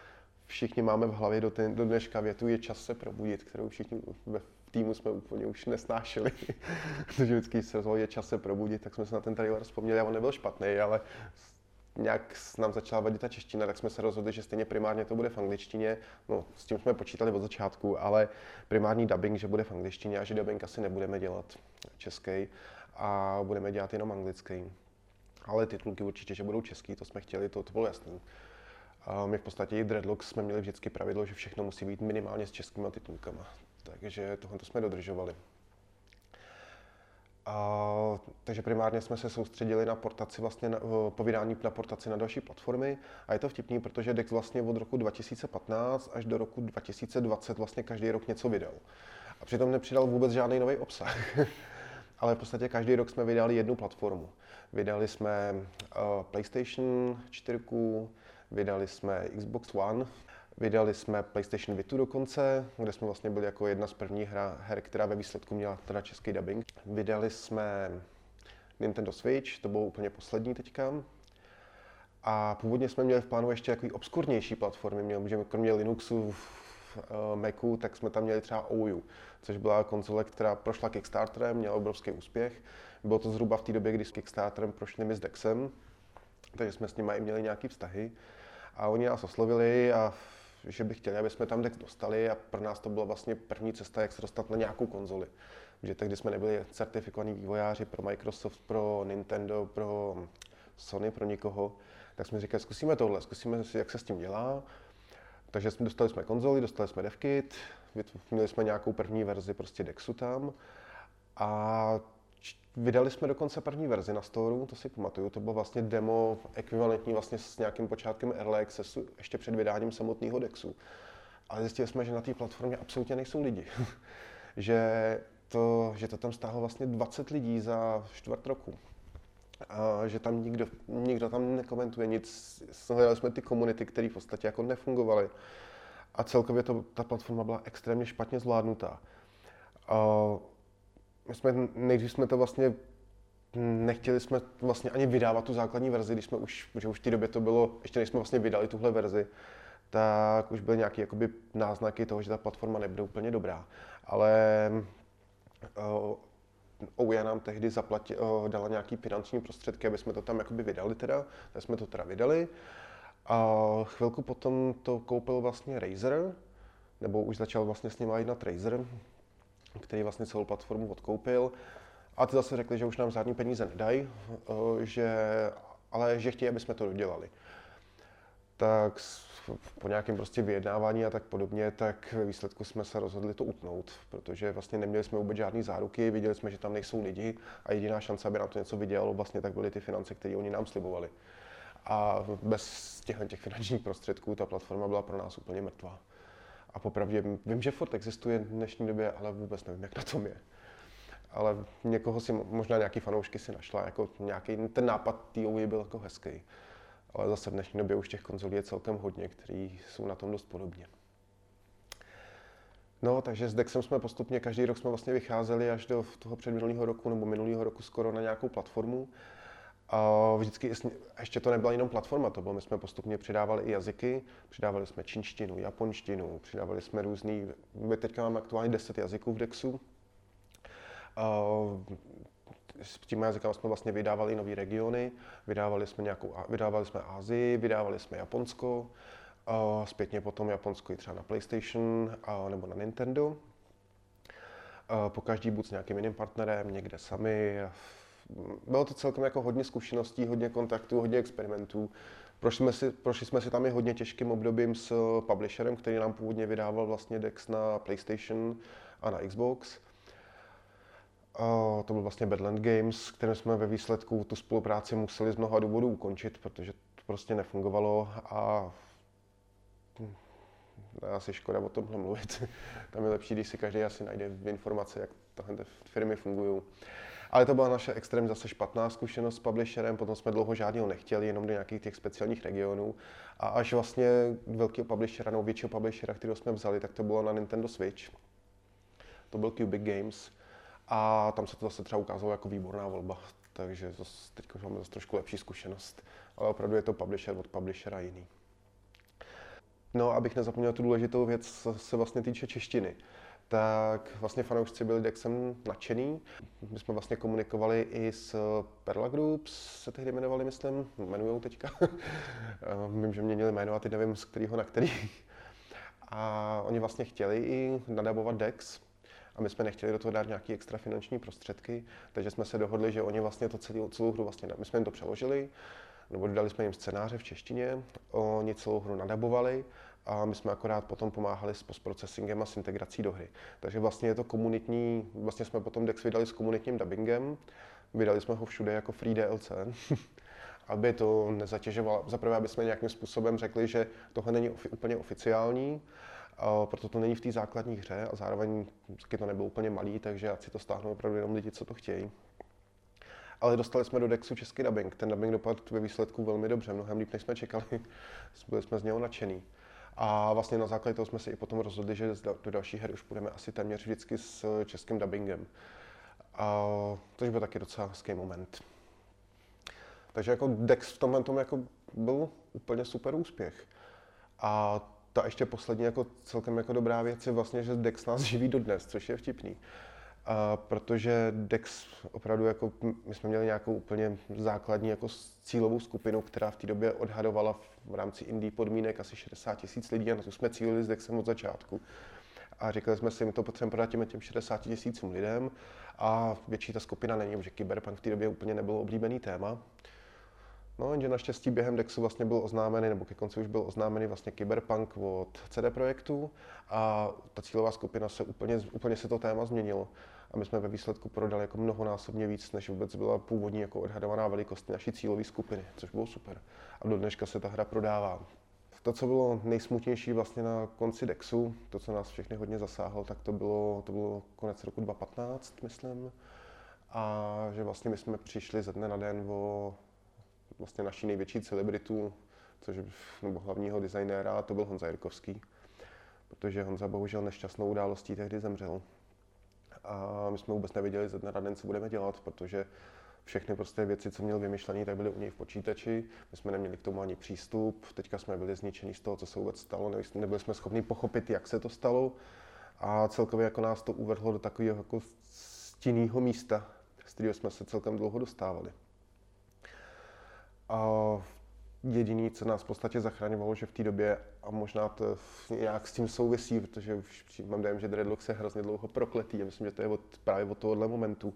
všichni máme v hlavě do, ten, do dneška větu je čas se probudit, kterou všichni ve týmu jsme úplně už nesnášeli. Protože vždycky se rozhodl, je čas se probudit, tak jsme se na ten trailer vzpomněli a on nebyl špatný, ale nějak nám začala vadit ta čeština, tak jsme se rozhodli, že stejně primárně to bude v angličtině. No, s tím jsme počítali od začátku, ale primární dubbing, že bude v angličtině a že dubbing asi nebudeme dělat český a budeme dělat jenom anglický. Ale titulky určitě, že budou český, to jsme chtěli, to, to bylo jasný. A my v podstatě i Dreadlocks jsme měli vždycky pravidlo, že všechno musí být minimálně s českýma titulkama. Takže tohle jsme dodržovali. A, takže primárně jsme se soustředili na portaci, vlastně na, povídání na portaci na další platformy. A je to vtipný, protože Dex vlastně od roku 2015 až do roku 2020 vlastně každý rok něco vydal. A přitom nepřidal vůbec žádný nový obsah. Ale v podstatě každý rok jsme vydali jednu platformu. Vydali jsme uh, PlayStation 4, Vydali jsme Xbox One, vydali jsme PlayStation Vitu dokonce, kde jsme vlastně byli jako jedna z prvních hra, her, která ve výsledku měla teda český dubbing. Vydali jsme Nintendo Switch, to bylo úplně poslední teďka. A původně jsme měli v plánu ještě jako obskurnější platformy, měli, že kromě Linuxu, uh, Macu, tak jsme tam měli třeba OU, což byla konzole, která prošla Kickstarterem, měla obrovský úspěch. Bylo to zhruba v té době, kdy s Kickstarterem prošli my s Dexem, takže jsme s nimi i měli nějaké vztahy. A oni nás oslovili a že by chtěli, aby jsme tam Dex dostali a pro nás to byla vlastně první cesta, jak se dostat na nějakou konzoli. Že tehdy jsme nebyli certifikovaní vývojáři pro Microsoft, pro Nintendo, pro Sony, pro nikoho, tak jsme říkali, zkusíme tohle, zkusíme, jak se s tím dělá. Takže jsme dostali jsme konzoli, dostali jsme DevKit, měli jsme nějakou první verzi prostě Dexu tam a Vydali jsme dokonce první verzi na Store, to si pamatuju, to bylo vlastně demo ekvivalentní vlastně s nějakým počátkem Early Accessu, ještě před vydáním samotného Dexu. Ale zjistili jsme, že na té platformě absolutně nejsou lidi. že, to, že to tam stáhlo vlastně 20 lidí za čtvrt roku. A že tam nikdo, nikdo tam nekomentuje nic. Hledali jsme ty komunity, které v podstatě jako nefungovaly. A celkově to, ta platforma byla extrémně špatně zvládnutá. A my jsme, nejdřív jsme to vlastně nechtěli jsme vlastně ani vydávat tu základní verzi, když jsme už, že už v té době to bylo, ještě než jsme vlastně vydali tuhle verzi, tak už byly nějaké jakoby náznaky toho, že ta platforma nebude úplně dobrá. Ale uh, Ouya nám tehdy zaplatí, uh, dala nějaký finanční prostředky, aby jsme to tam jakoby vydali teda, tak jsme to teda vydali. A chvilku potom to koupil vlastně Razer, nebo už začal vlastně s ním jednat Razer, který vlastně celou platformu odkoupil. A ty zase řekli, že už nám žádný peníze nedají, eh, že, ale že chtějí, aby jsme to dodělali. Tak po nějakém prostě vyjednávání a tak podobně, tak ve výsledku jsme se rozhodli to utnout, protože vlastně neměli jsme vůbec žádné záruky, viděli jsme, že tam nejsou lidi a jediná šance, aby nám to něco vydělalo, vlastně tak byly ty finance, které oni nám slibovali. A bez těch finančních prostředků ta platforma byla pro nás úplně mrtvá. A popravdě vím, že furt existuje v dnešní době, ale vůbec nevím, jak na tom je. Ale někoho si, možná nějaký fanoušky si našla, jako nějaký, ten nápad té byl jako hezký. Ale zase v dnešní době už těch konzolí je celkem hodně, který jsou na tom dost podobně. No, takže s Dexem jsme postupně, každý rok jsme vlastně vycházeli až do toho předminulého roku nebo minulého roku skoro na nějakou platformu. Vždycky, ještě to nebyla jenom platforma, to bylo, my jsme postupně přidávali i jazyky, přidávali jsme čínštinu, japonštinu, přidávali jsme různý, my teďka máme aktuálně 10 jazyků v Dexu. S těmi jazykama jsme vlastně vydávali nové regiony, vydávali jsme, nějakou, vydávali jsme Asii, vydávali jsme Japonsko, zpětně potom Japonsko i třeba na PlayStation nebo na Nintendo. Po každý buď s nějakým jiným partnerem, někde sami, bylo to celkem jako hodně zkušeností, hodně kontaktů, hodně experimentů. Prošli jsme, si, prošli jsme si tam i hodně těžkým obdobím s publisherem, který nám původně vydával vlastně Dex na PlayStation a na Xbox. A to byl vlastně Badland Games, kterým jsme ve výsledku tu spolupráci museli z mnoha důvodů ukončit, protože to prostě nefungovalo a asi škoda o tomhle mluvit. Tam je lepší, když si každý asi najde informace, jak tahle firmy fungují. Ale to byla naše extrémně zase špatná zkušenost s publisherem, potom jsme dlouho žádného nechtěli, jenom do nějakých těch speciálních regionů. A až vlastně velkého publishera, nebo většího publishera, kterého jsme vzali, tak to bylo na Nintendo Switch. To byl Cubic Games. A tam se to zase třeba ukázalo jako výborná volba. Takže teď už máme zase trošku lepší zkušenost. Ale opravdu je to publisher od publishera jiný. No, abych nezapomněl tu důležitou věc, co se vlastně týče češtiny tak vlastně fanoušci byli Dexem nadšený. My jsme vlastně komunikovali i s Perla Groups, se tehdy jmenovali, myslím, jmenujou teďka. Vím, že měnili jméno a teď nevím, z kterého na který. A oni vlastně chtěli i nadabovat Dex, a my jsme nechtěli do toho dát nějaké extra finanční prostředky, takže jsme se dohodli, že oni vlastně to celou, celou hru vlastně, my jsme jim to přeložili, nebo dodali jsme jim scénáře v češtině, oni celou hru nadabovali a my jsme akorát potom pomáhali s postprocessingem a s integrací do hry. Takže vlastně je to komunitní, vlastně jsme potom Dex vydali s komunitním dubbingem, vydali jsme ho všude jako free DLC, aby to nezatěžovalo. Zaprvé, aby jsme nějakým způsobem řekli, že tohle není ofi- úplně oficiální, a proto to není v té základní hře a zároveň taky to nebylo úplně malý, takže ať si to stáhnou opravdu jenom lidi, co to chtějí. Ale dostali jsme do Dexu český dubbing. Ten dubbing dopadl ve výsledku velmi dobře, mnohem líp, než jsme čekali. Byli jsme z něho nadšený. A vlastně na základě toho jsme si i potom rozhodli, že do další hry už budeme asi téměř vždycky s českým dubbingem. A, to byl taky docela hezký moment. Takže jako Dex v tomhle tom jako byl úplně super úspěch. A ta ještě poslední jako celkem jako dobrá věc je vlastně, že Dex nás živí dodnes, což je vtipný. A protože Dex opravdu jako, my jsme měli nějakou úplně základní jako cílovou skupinu, která v té době odhadovala v rámci Indie podmínek asi 60 tisíc lidí a na to jsme cílili s Dexem od začátku. A říkali jsme si, my to potřebujeme prodat těm, těm 60 tisícům lidem a větší ta skupina není, protože Cyberpunk v té době úplně nebyl oblíbený téma. No, jenže naštěstí během Dexu vlastně byl oznámený, nebo ke konci už byl oznámený vlastně Cyberpunk od CD Projektu a ta cílová skupina se úplně, úplně se to téma změnilo. A my jsme ve výsledku prodali jako mnohonásobně víc, než vůbec byla původní jako odhadovaná velikost naší cílové skupiny, což bylo super. A do dneška se ta hra prodává. To, co bylo nejsmutnější vlastně na konci Dexu, to, co nás všechny hodně zasáhlo, tak to bylo, to bylo konec roku 2015, myslím. A že vlastně my jsme přišli ze dne na den o vlastně naší největší celebritu, což nebo hlavního designéra, to byl Honza Jirkovský, protože Honza bohužel nešťastnou událostí tehdy zemřel. A my jsme vůbec nevěděli ze dne na den, co budeme dělat, protože všechny prostě věci, co měl vymyšlený, tak byly u něj v počítači. My jsme neměli k tomu ani přístup. Teďka jsme byli zničeni z toho, co se vůbec stalo. Nebyli jsme schopni pochopit, jak se to stalo. A celkově jako nás to uvrhlo do takového jako stinného místa, z kterého jsme se celkem dlouho dostávali. A jediný, co nás v podstatě zachraňovalo, že v té době, a možná to nějak s tím souvisí, protože už mám dojem, že Dreadlock se hrozně dlouho prokletý Já myslím, že to je od, právě od tohohle momentu,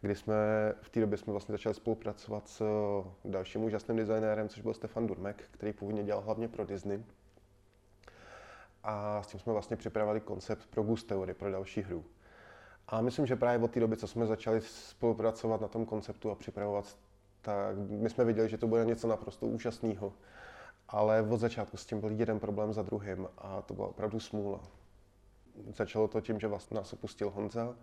kdy jsme v té době jsme vlastně začali spolupracovat s dalším úžasným designérem, což byl Stefan Durmek, který původně dělal hlavně pro Disney. A s tím jsme vlastně připravili koncept pro Goose Theory, pro další hru. A myslím, že právě od té doby, co jsme začali spolupracovat na tom konceptu a připravovat tak my jsme viděli, že to bude něco naprosto úžasného. Ale od začátku s tím byl jeden problém za druhým a to byla opravdu smůla. Začalo to tím, že vlastně nás opustil Honza.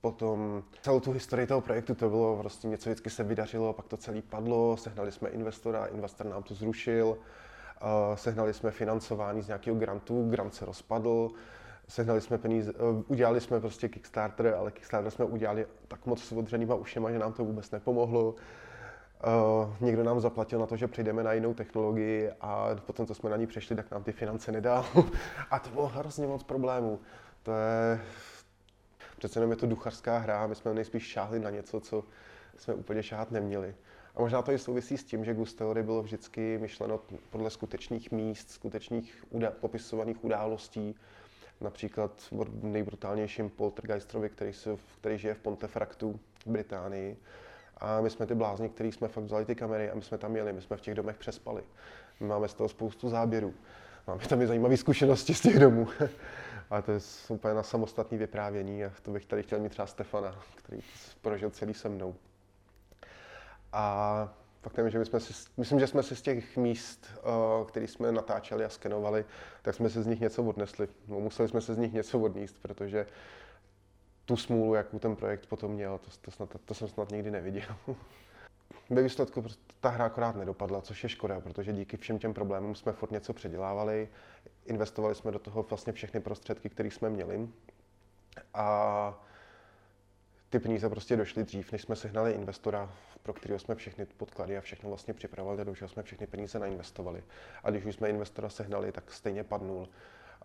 Potom celou tu historii toho projektu to bylo prostě něco vždycky se vydařilo, pak to celé padlo, sehnali jsme investora, investor nám to zrušil, sehnali jsme financování z nějakého grantu, grant se rozpadl, sehnali jsme peníze, eh, udělali jsme prostě Kickstarter, ale Kickstarter jsme udělali tak moc s odřenýma ušima, že nám to vůbec nepomohlo. Uh, někdo nám zaplatil na to, že přejdeme na jinou technologii a potom, co jsme na ní přešli, tak nám ty finance nedal. a to bylo hrozně moc problémů. To je... Přece jenom je to duchařská hra, my jsme nejspíš šáhli na něco, co jsme úplně šáhat neměli. A možná to i souvisí s tím, že Ghost Theory bylo vždycky myšleno podle skutečných míst, skutečných udá- popisovaných událostí, například nejbrutálnějším poltergeistrovi, který, se, který žije v Pontefractu v Británii. A my jsme ty blázni, který jsme fakt vzali ty kamery a my jsme tam jeli, my jsme v těch domech přespali. My máme z toho spoustu záběrů. Máme tam i zajímavé zkušenosti z těch domů. Ale to je úplně na samostatné vyprávění a to bych tady chtěl mít třeba Stefana, který prožil celý se mnou. A Faktem je, že my jsme si, myslím, že jsme si z těch míst, uh, které jsme natáčeli a skenovali, tak jsme si z nich něco odnesli. No, museli jsme se z nich něco odníst, protože tu smůlu, jakou ten projekt potom měl, to, to, snad, to jsem snad nikdy neviděl. Ve výsledku ta hra akorát nedopadla, což je škoda, protože díky všem těm problémům jsme furt něco předělávali, investovali jsme do toho vlastně všechny prostředky, které jsme měli. A ty peníze prostě došly dřív, než jsme sehnali investora, pro kterého jsme všechny podklady a všechno vlastně připravovali, do jsme všechny peníze nainvestovali. A když už jsme investora sehnali, tak stejně padnul.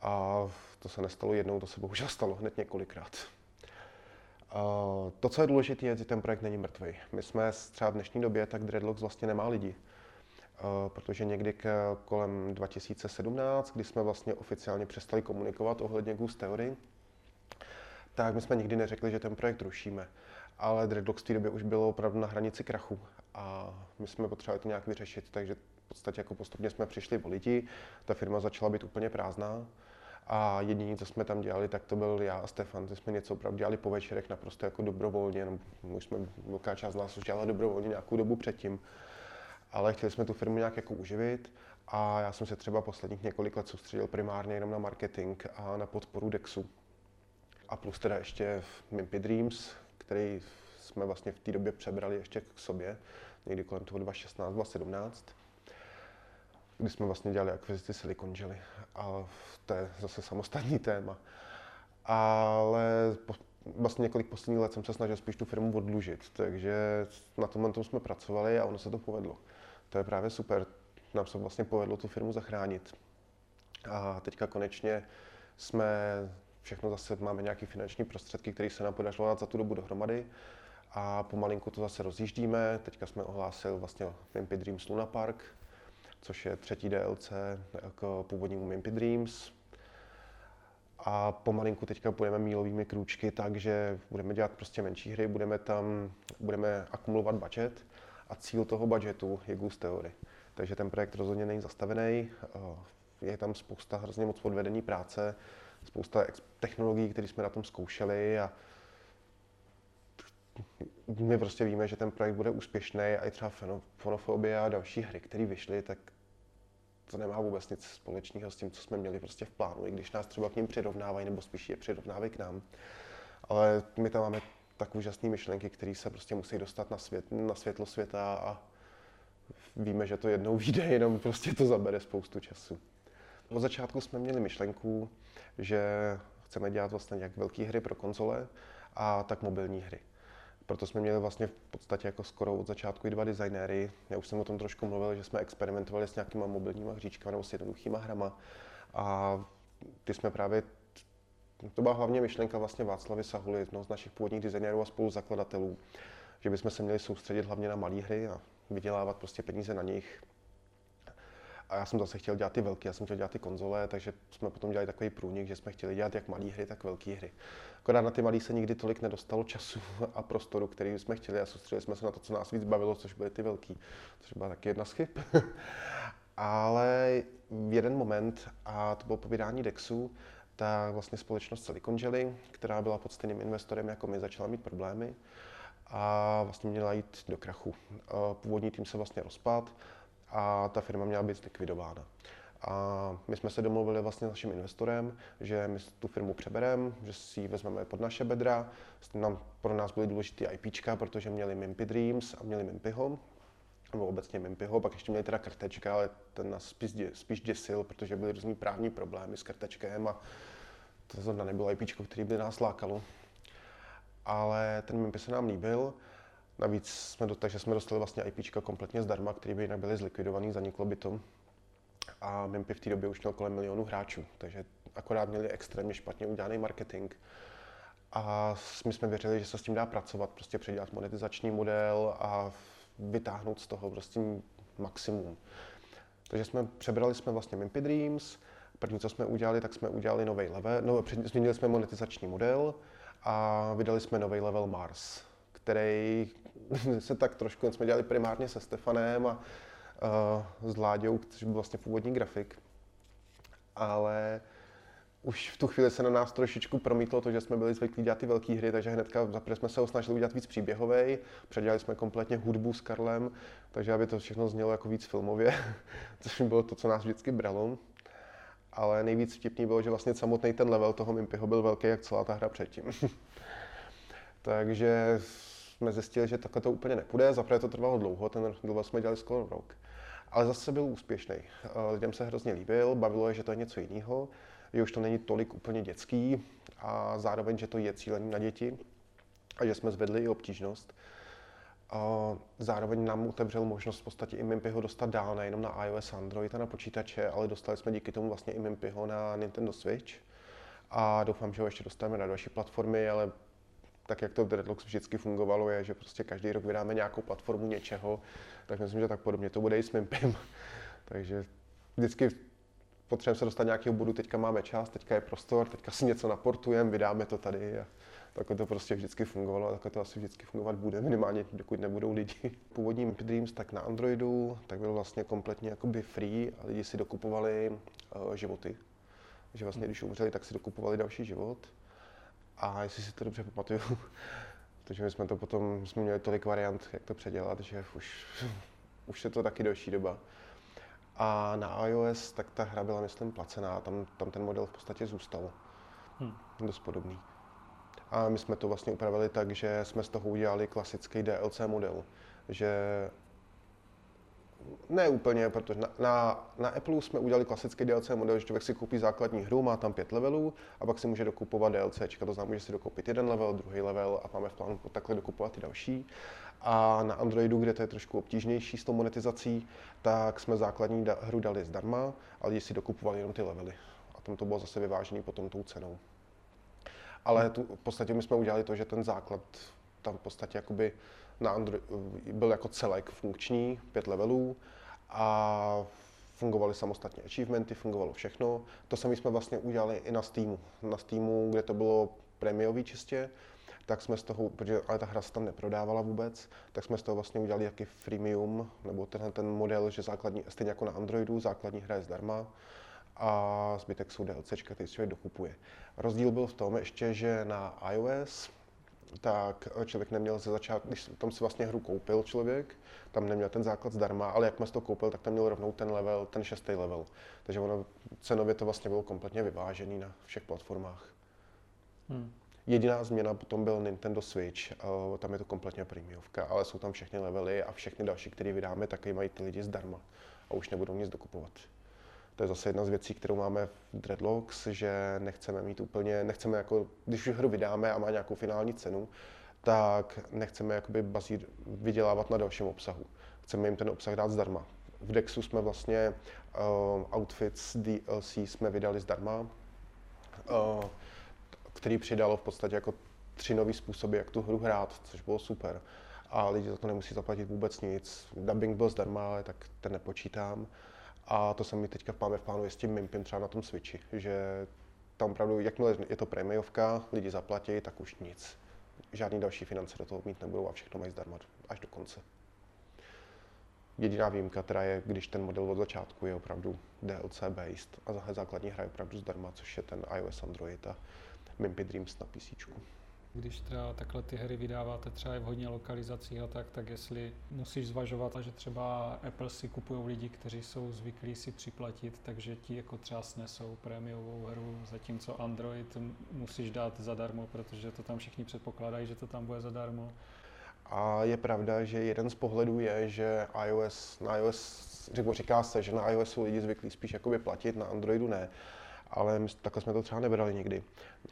A to se nestalo jednou, to se bohužel stalo hned několikrát. to, co je důležité, je, že ten projekt není mrtvý. My jsme třeba v dnešní době, tak Dreadlocks vlastně nemá lidi. protože někdy kolem 2017, kdy jsme vlastně oficiálně přestali komunikovat ohledně Goose Theory, tak my jsme nikdy neřekli, že ten projekt rušíme. Ale Dreadlocks v té době už bylo opravdu na hranici krachu a my jsme potřebovali to nějak vyřešit, takže v podstatě jako postupně jsme přišli o lidi, ta firma začala být úplně prázdná a jediné, co jsme tam dělali, tak to byl já a Stefan, ty jsme něco opravdu dělali po večerech naprosto jako dobrovolně, no, my jsme, velká část z nás už dělala dobrovolně nějakou dobu předtím, ale chtěli jsme tu firmu nějak jako uživit a já jsem se třeba posledních několik let soustředil primárně jenom na marketing a na podporu Dexu, a plus teda ještě v Mimpy Dreams, který jsme vlastně v té době přebrali ještě k sobě, někdy kolem toho 2016, 2017, kdy jsme vlastně dělali akvizici Silicon Jelly. A to je zase samostatný téma. Ale po, vlastně několik posledních let jsem se snažil spíš tu firmu odlužit, takže na tomhle tom jsme pracovali a ono se to povedlo. To je právě super. Nám se vlastně povedlo tu firmu zachránit. A teďka konečně jsme všechno zase máme nějaké finanční prostředky, které se nám podařilo dát za tu dobu dohromady a pomalinku to zase rozjíždíme. Teďka jsme ohlásili vlastně Wimpy Dreams Luna Park, což je třetí DLC k původnímu Wimpy Dreams. A pomalinku teďka půjdeme mílovými krůčky, takže budeme dělat prostě menší hry, budeme tam, budeme akumulovat budget a cíl toho budgetu je Goose Theory. Takže ten projekt rozhodně není zastavený, je tam spousta hrozně moc podvedení práce, spousta technologií, které jsme na tom zkoušeli a my prostě víme, že ten projekt bude úspěšný a i třeba fonofobie a další hry, které vyšly, tak to nemá vůbec nic společného s tím, co jsme měli prostě v plánu, i když nás třeba k ním přirovnávají, nebo spíš je přirovnávají k nám. Ale my tam máme tak úžasné myšlenky, které se prostě musí dostat na, svět, na světlo světa a víme, že to jednou vyjde, jenom prostě to zabere spoustu času. Od začátku jsme měli myšlenku, že chceme dělat vlastně jak velké hry pro konzole a tak mobilní hry. Proto jsme měli vlastně v podstatě jako skoro od začátku i dva designéry. Já už jsem o tom trošku mluvil, že jsme experimentovali s nějakýma mobilníma hříčkami nebo s jednoduchýma hrama. A ty jsme právě to byla hlavně myšlenka vlastně Václavy Sahuly, jednoho z našich původních designérů a spoluzakladatelů, že bychom se měli soustředit hlavně na malé hry a vydělávat prostě peníze na nich. A já jsem zase chtěl dělat ty velké, já jsem chtěl dělat ty konzole, takže jsme potom dělali takový průnik, že jsme chtěli dělat jak malé hry, tak velké hry. Akorát na ty malé se nikdy tolik nedostalo času a prostoru, který jsme chtěli a soustředili jsme se na to, co nás víc bavilo, což byly ty velký, což byla taky jedna z chyb. Ale v jeden moment, a to bylo povídání Dexu, tak vlastně společnost Silicon Jelly, která byla pod stejným investorem jako my, začala mít problémy a vlastně měla jít do krachu. Původní tým se vlastně rozpad a ta firma měla být zlikvidována. A my jsme se domluvili vlastně s naším investorem, že my tu firmu přebereme, že si ji vezmeme pod naše bedra. Nám, pro nás byly důležité IPčka, protože měli Mimpy Dreams a měli Mimpyho, nebo obecně Mimpyho, pak ještě měli teda kartečka, ale ten nás spíš, spíš děsil, protože byly různý právní problémy s kartečkem a to zrovna nebylo IPčko, který by nás lákalo. Ale ten Mimpy se nám líbil, Navíc jsme, do, takže jsme dostali vlastně IPčka kompletně zdarma, který by jinak byly zlikvidovaný, zaniklo by to a Mimpy v té době už měl kolem milionu hráčů, takže akorát měli extrémně špatně udělaný marketing. A my jsme věřili, že se s tím dá pracovat, prostě předělat monetizační model a vytáhnout z toho prostě maximum. Takže jsme přebrali jsme vlastně Mimpy Dreams, první, co jsme udělali, tak jsme udělali nový level, no, změnili jsme monetizační model a vydali jsme nový level Mars, který se tak trošku, jsme dělali primárně se Stefanem a uh, s Láďou, což byl vlastně původní grafik. Ale už v tu chvíli se na nás trošičku promítlo to, že jsme byli zvyklí dělat ty velké hry, takže hnedka zaprvé jsme se ho snažili udělat víc příběhový, předělali jsme kompletně hudbu s Karlem, takže aby to všechno znělo jako víc filmově, což bylo to, co nás vždycky bralo. Ale nejvíc vtipný bylo, že vlastně samotný ten level toho Mimpyho byl velký, jak celá ta hra předtím. takže jsme zjistili, že takhle to úplně nepůjde. Zaprvé to trvalo dlouho, ten level jsme dělali skoro rok ale zase byl úspěšný. Eh, lidem se hrozně líbil, bavilo je, že to je něco jiného, že už to není tolik úplně dětský a zároveň, že to je cílený na děti a že jsme zvedli i obtížnost. A zároveň nám otevřel možnost v podstatě i Mimpyho dostat dál, nejenom na iOS, Android a na počítače, ale dostali jsme díky tomu vlastně i Mimpyho na Nintendo Switch. A doufám, že ho ještě dostaneme na další platformy, ale tak jak to v Dreadlocks vždycky fungovalo, je, že prostě každý rok vydáme nějakou platformu něčeho, tak myslím, že tak podobně to bude i s Mimpim. Takže vždycky potřebujeme se dostat nějakého bodu, teďka máme čas, teďka je prostor, teďka si něco naportujeme, vydáme to tady a takhle to prostě vždycky fungovalo a takhle to asi vždycky fungovat bude, minimálně dokud nebudou lidi. Původní Mimpi Dreams tak na Androidu, tak byl vlastně kompletně jakoby free a lidi si dokupovali uh, životy. že vlastně když umřeli, tak si dokupovali další život. A jestli si to dobře pamatuju, protože my jsme to potom, jsme měli tolik variant, jak to předělat, že už, už je to taky další doba. A na iOS, tak ta hra byla, myslím, placená, tam, tam ten model v podstatě zůstal. Hmm. Dost podobný. A my jsme to vlastně upravili tak, že jsme z toho udělali klasický DLC model, že ne úplně, protože na, na, na Apple jsme udělali klasický DLC model, že člověk si koupí základní hru, má tam pět levelů a pak si může dokupovat DLC. To znamená, že si dokoupit jeden level, druhý level a máme v plánu takhle dokupovat i další. A na Androidu, kde to je trošku obtížnější s tou monetizací, tak jsme základní da- hru dali zdarma a lidi si dokupovali jenom ty levely. A tam to bylo zase vyvážený potom tou cenou. Ale tu, v podstatě my jsme udělali to, že ten základ tam v podstatě jakoby na Android, byl jako celek funkční, pět levelů a fungovaly samostatně achievementy, fungovalo všechno. To samé jsme vlastně udělali i na Steamu. Na Steamu, kde to bylo prémiový čistě, tak jsme z toho, protože ale ta hra se tam neprodávala vůbec, tak jsme z toho vlastně udělali jaký freemium, nebo tenhle ten model, že základní, stejně jako na Androidu, základní hra je zdarma a zbytek jsou DLC, který člověk dokupuje. Rozdíl byl v tom ještě, že na iOS tak člověk neměl ze začátku, když tam si vlastně hru koupil člověk, tam neměl ten základ zdarma, ale jak to koupil, tak tam měl rovnou ten level, ten šestý level. Takže ono cenově to vlastně bylo kompletně vyvážený na všech platformách. Hmm. Jediná změna potom byl Nintendo Switch, tam je to kompletně prémiovka, ale jsou tam všechny levely a všechny další, které vydáme, taky mají ty lidi zdarma a už nebudou nic dokupovat. To je zase jedna z věcí, kterou máme v Dreadlocks, že nechceme mít úplně, nechceme jako, když už hru vydáme a má nějakou finální cenu, tak nechceme jakoby bazír, vydělávat na dalším obsahu. Chceme jim ten obsah dát zdarma. V Dexu jsme vlastně uh, outfits DLC jsme vydali zdarma, uh, který přidalo v podstatě jako tři nové způsoby, jak tu hru hrát, což bylo super. A lidi za to nemusí zaplatit vůbec nic. Dubbing byl zdarma, ale tak ten nepočítám. A to se mi teďka máme v plánu s tím Mimpim třeba na tom Switchi, že tam opravdu, jakmile je to prémiovka, lidi zaplatí, tak už nic. Žádný další finance do toho mít nebudou a všechno mají zdarma až do konce. Jediná výjimka teda je, když ten model od začátku je opravdu DLC based a základní hra je opravdu zdarma, což je ten iOS, Android a Mimpy Dreams na PC. Když třeba takhle ty hry vydáváte třeba i v hodně lokalizacích a tak, tak jestli musíš zvažovat, že třeba Apple si kupují lidi, kteří jsou zvyklí si připlatit, takže ti jako třeba snesou prémiovou hru, zatímco Android musíš dát zadarmo, protože to tam všichni předpokládají, že to tam bude zadarmo. A je pravda, že jeden z pohledů je, že iOS, na iOS, říká se, že na iOS jsou lidi zvyklí spíš jakoby platit, na Androidu ne ale my, takhle jsme to třeba nebrali nikdy.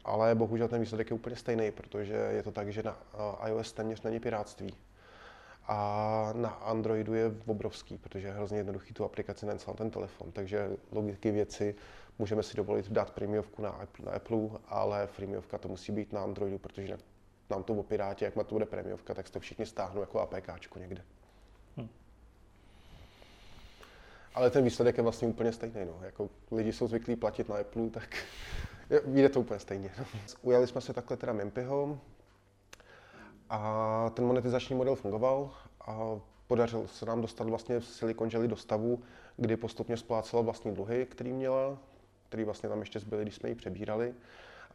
Ale bohužel ten výsledek je úplně stejný, protože je to tak, že na iOS téměř není piráctví. A na Androidu je obrovský, protože je hrozně jednoduchý tu aplikaci na ten telefon. Takže logiky věci můžeme si dovolit dát prémiovku na, na Apple, ale freemiovka to musí být na Androidu, protože nám to o jak má to bude prémiovka, tak to všichni stáhnou jako APK někde. Hmm ale ten výsledek je vlastně úplně stejný. No. Jako lidi jsou zvyklí platit na Apple, tak vyjde to úplně stejně. No. Ujali jsme se takhle teda Mempyho a ten monetizační model fungoval a podařilo se nám dostat vlastně Silicon Jelly do stavu, kdy postupně splácela vlastní dluhy, který měla, který vlastně tam ještě zbyly, když jsme ji přebírali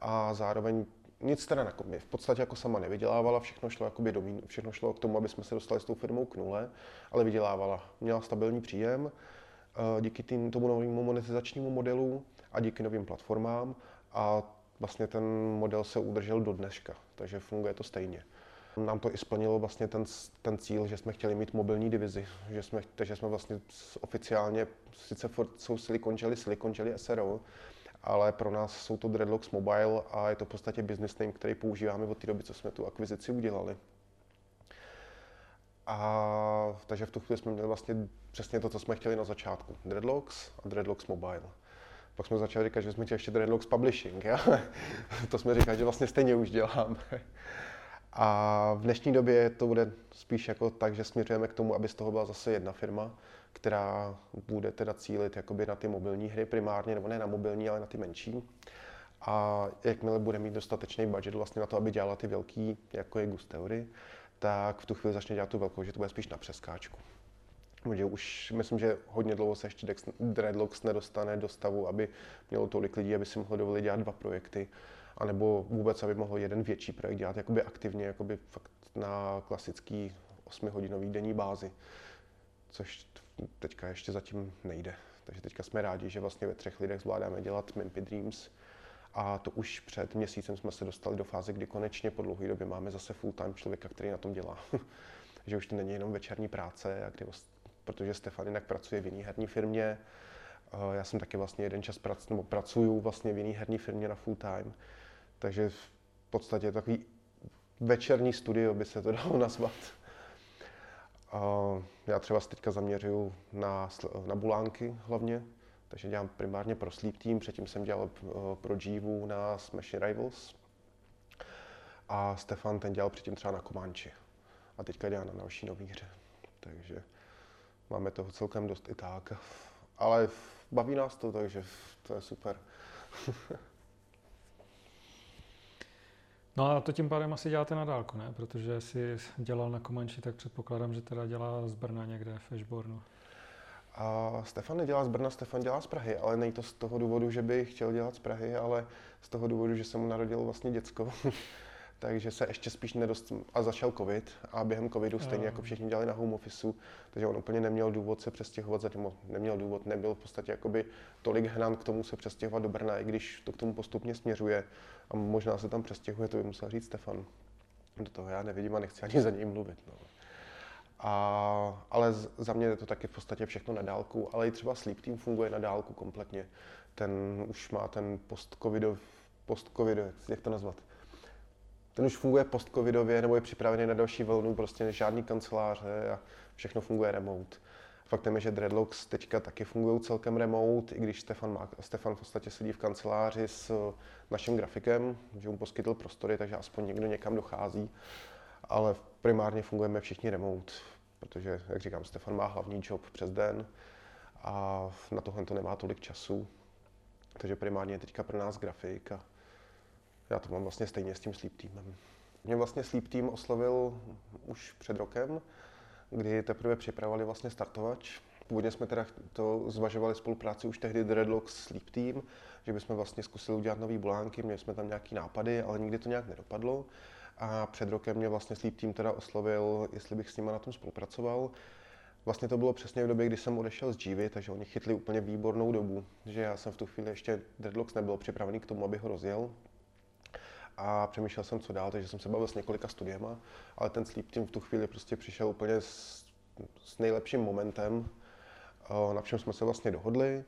a zároveň nic teda jako v podstatě jako sama nevydělávala, všechno šlo, jakoby do mín, všechno šlo k tomu, aby jsme se dostali s tou firmou k nule, ale vydělávala. Měla stabilní příjem, díky tým, tomu novému monetizačnímu modelu a díky novým platformám a vlastně ten model se udržel do dneška, takže funguje to stejně. Nám to i splnilo vlastně ten, ten cíl, že jsme chtěli mít mobilní divizi, že jsme, takže jsme vlastně oficiálně, sice furt jsou Silicon Jelly, Silicon Jelly SRO, ale pro nás jsou to Dreadlocks Mobile a je to v podstatě business name, který používáme od té doby, co jsme tu akvizici udělali. A takže v tu chvíli jsme měli vlastně přesně to, co jsme chtěli na začátku. Dreadlocks a Dreadlocks Mobile. Pak jsme začali říkat, že jsme chtěli ještě Dreadlocks Publishing. Ja? to jsme říkali, že vlastně stejně už děláme. A v dnešní době to bude spíš jako tak, že směřujeme k tomu, aby z toho byla zase jedna firma, která bude teda cílit jakoby na ty mobilní hry primárně, nebo ne na mobilní, ale na ty menší. A jakmile bude mít dostatečný budget vlastně na to, aby dělala ty velký, jako je Gus Theory, tak v tu chvíli začne dělat tu velkou, že to bude spíš na přeskáčku. Protože už myslím, že hodně dlouho se ještě Dreadlocks nedostane do stavu, aby mělo tolik lidí, aby si mohlo dovolit dělat dva projekty, anebo vůbec, aby mohl jeden větší projekt dělat jakoby aktivně, jakoby fakt na klasický 8-hodinový denní bázi, což teďka ještě zatím nejde. Takže teďka jsme rádi, že vlastně ve třech lidech zvládáme dělat Mimpy Dreams, a to už před měsícem jsme se dostali do fáze, kdy konečně po dlouhé době máme zase full-time člověka, který na tom dělá. že už to není jenom večerní práce, a kdy, protože Stefan jinak pracuje v jiné herní firmě. Já jsem taky vlastně jeden čas prac, nebo pracuju vlastně v jiné herní firmě na full-time. Takže v podstatě takový večerní studio by se to dalo nazvat. Já třeba se teďka zaměřuju na, na bulánky hlavně, takže dělám primárně pro Sleep Team, předtím jsem dělal eh, pro Jivu na Smash Rivals. a Stefan ten dělal předtím třeba na Komanči a teďka dělá na další nový hře. Takže máme toho celkem dost i tak. Ale baví nás to, takže to je super. No a to tím pádem asi děláte na dálku, ne? Protože jsi dělal na Komanči, tak předpokládám, že teda dělá z Brna někde v Ashbornu. A Stefan nedělá z Brna, Stefan dělá z Prahy, ale není to z toho důvodu, že by chtěl dělat z Prahy, ale z toho důvodu, že se mu narodil vlastně děcko. takže se ještě spíš nedost... A začal covid a během covidu stejně jako všichni dělali na home officeu, takže on úplně neměl důvod se přestěhovat, zatím neměl důvod, nebyl v podstatě jakoby tolik hnán k tomu se přestěhovat do Brna, i když to k tomu postupně směřuje a možná se tam přestěhuje, to by musel říct Stefan. Do toho já nevidím a nechci ani za něj mluvit. No. A, ale za mě je to taky v podstatě všechno na dálku, ale i třeba Sleep Team funguje na dálku kompletně. Ten už má ten post-covidov, post-covid, jak to nazvat? Ten už funguje post-covidově nebo je připravený na další vlnu, prostě žádný kanceláře a všechno funguje remote. Faktem je, že Dreadlocks teďka taky fungují celkem remote, i když Stefan, má, Stefan v podstatě sedí v kanceláři s naším grafikem, že mu poskytl prostory, takže aspoň někdo někam dochází. Ale primárně fungujeme všichni remote, protože, jak říkám, Stefan má hlavní job přes den a na tohle to nemá tolik času. Takže primárně je teďka pro nás grafik a já to mám vlastně stejně s tím Sleep Teamem. Mě vlastně Sleep Team oslovil už před rokem, kdy teprve připravovali vlastně startovač. Původně jsme teda to zvažovali spolupráci už tehdy Dreadlocks Sleep Team, že bychom vlastně zkusili udělat nové bulánky, měli jsme tam nějaké nápady, ale nikdy to nějak nedopadlo. A před rokem mě vlastně Sleep Team teda oslovil, jestli bych s nimi na tom spolupracoval. Vlastně to bylo přesně v době, kdy jsem odešel z Jivy, takže oni chytli úplně výbornou dobu, že já jsem v tu chvíli ještě Dreadlocks nebyl připravený k tomu, aby ho rozjel. A přemýšlel jsem, co dál, takže jsem se bavil s několika studiema, ale ten Sleep Team v tu chvíli prostě přišel úplně s, s nejlepším momentem, na čem jsme se vlastně dohodli.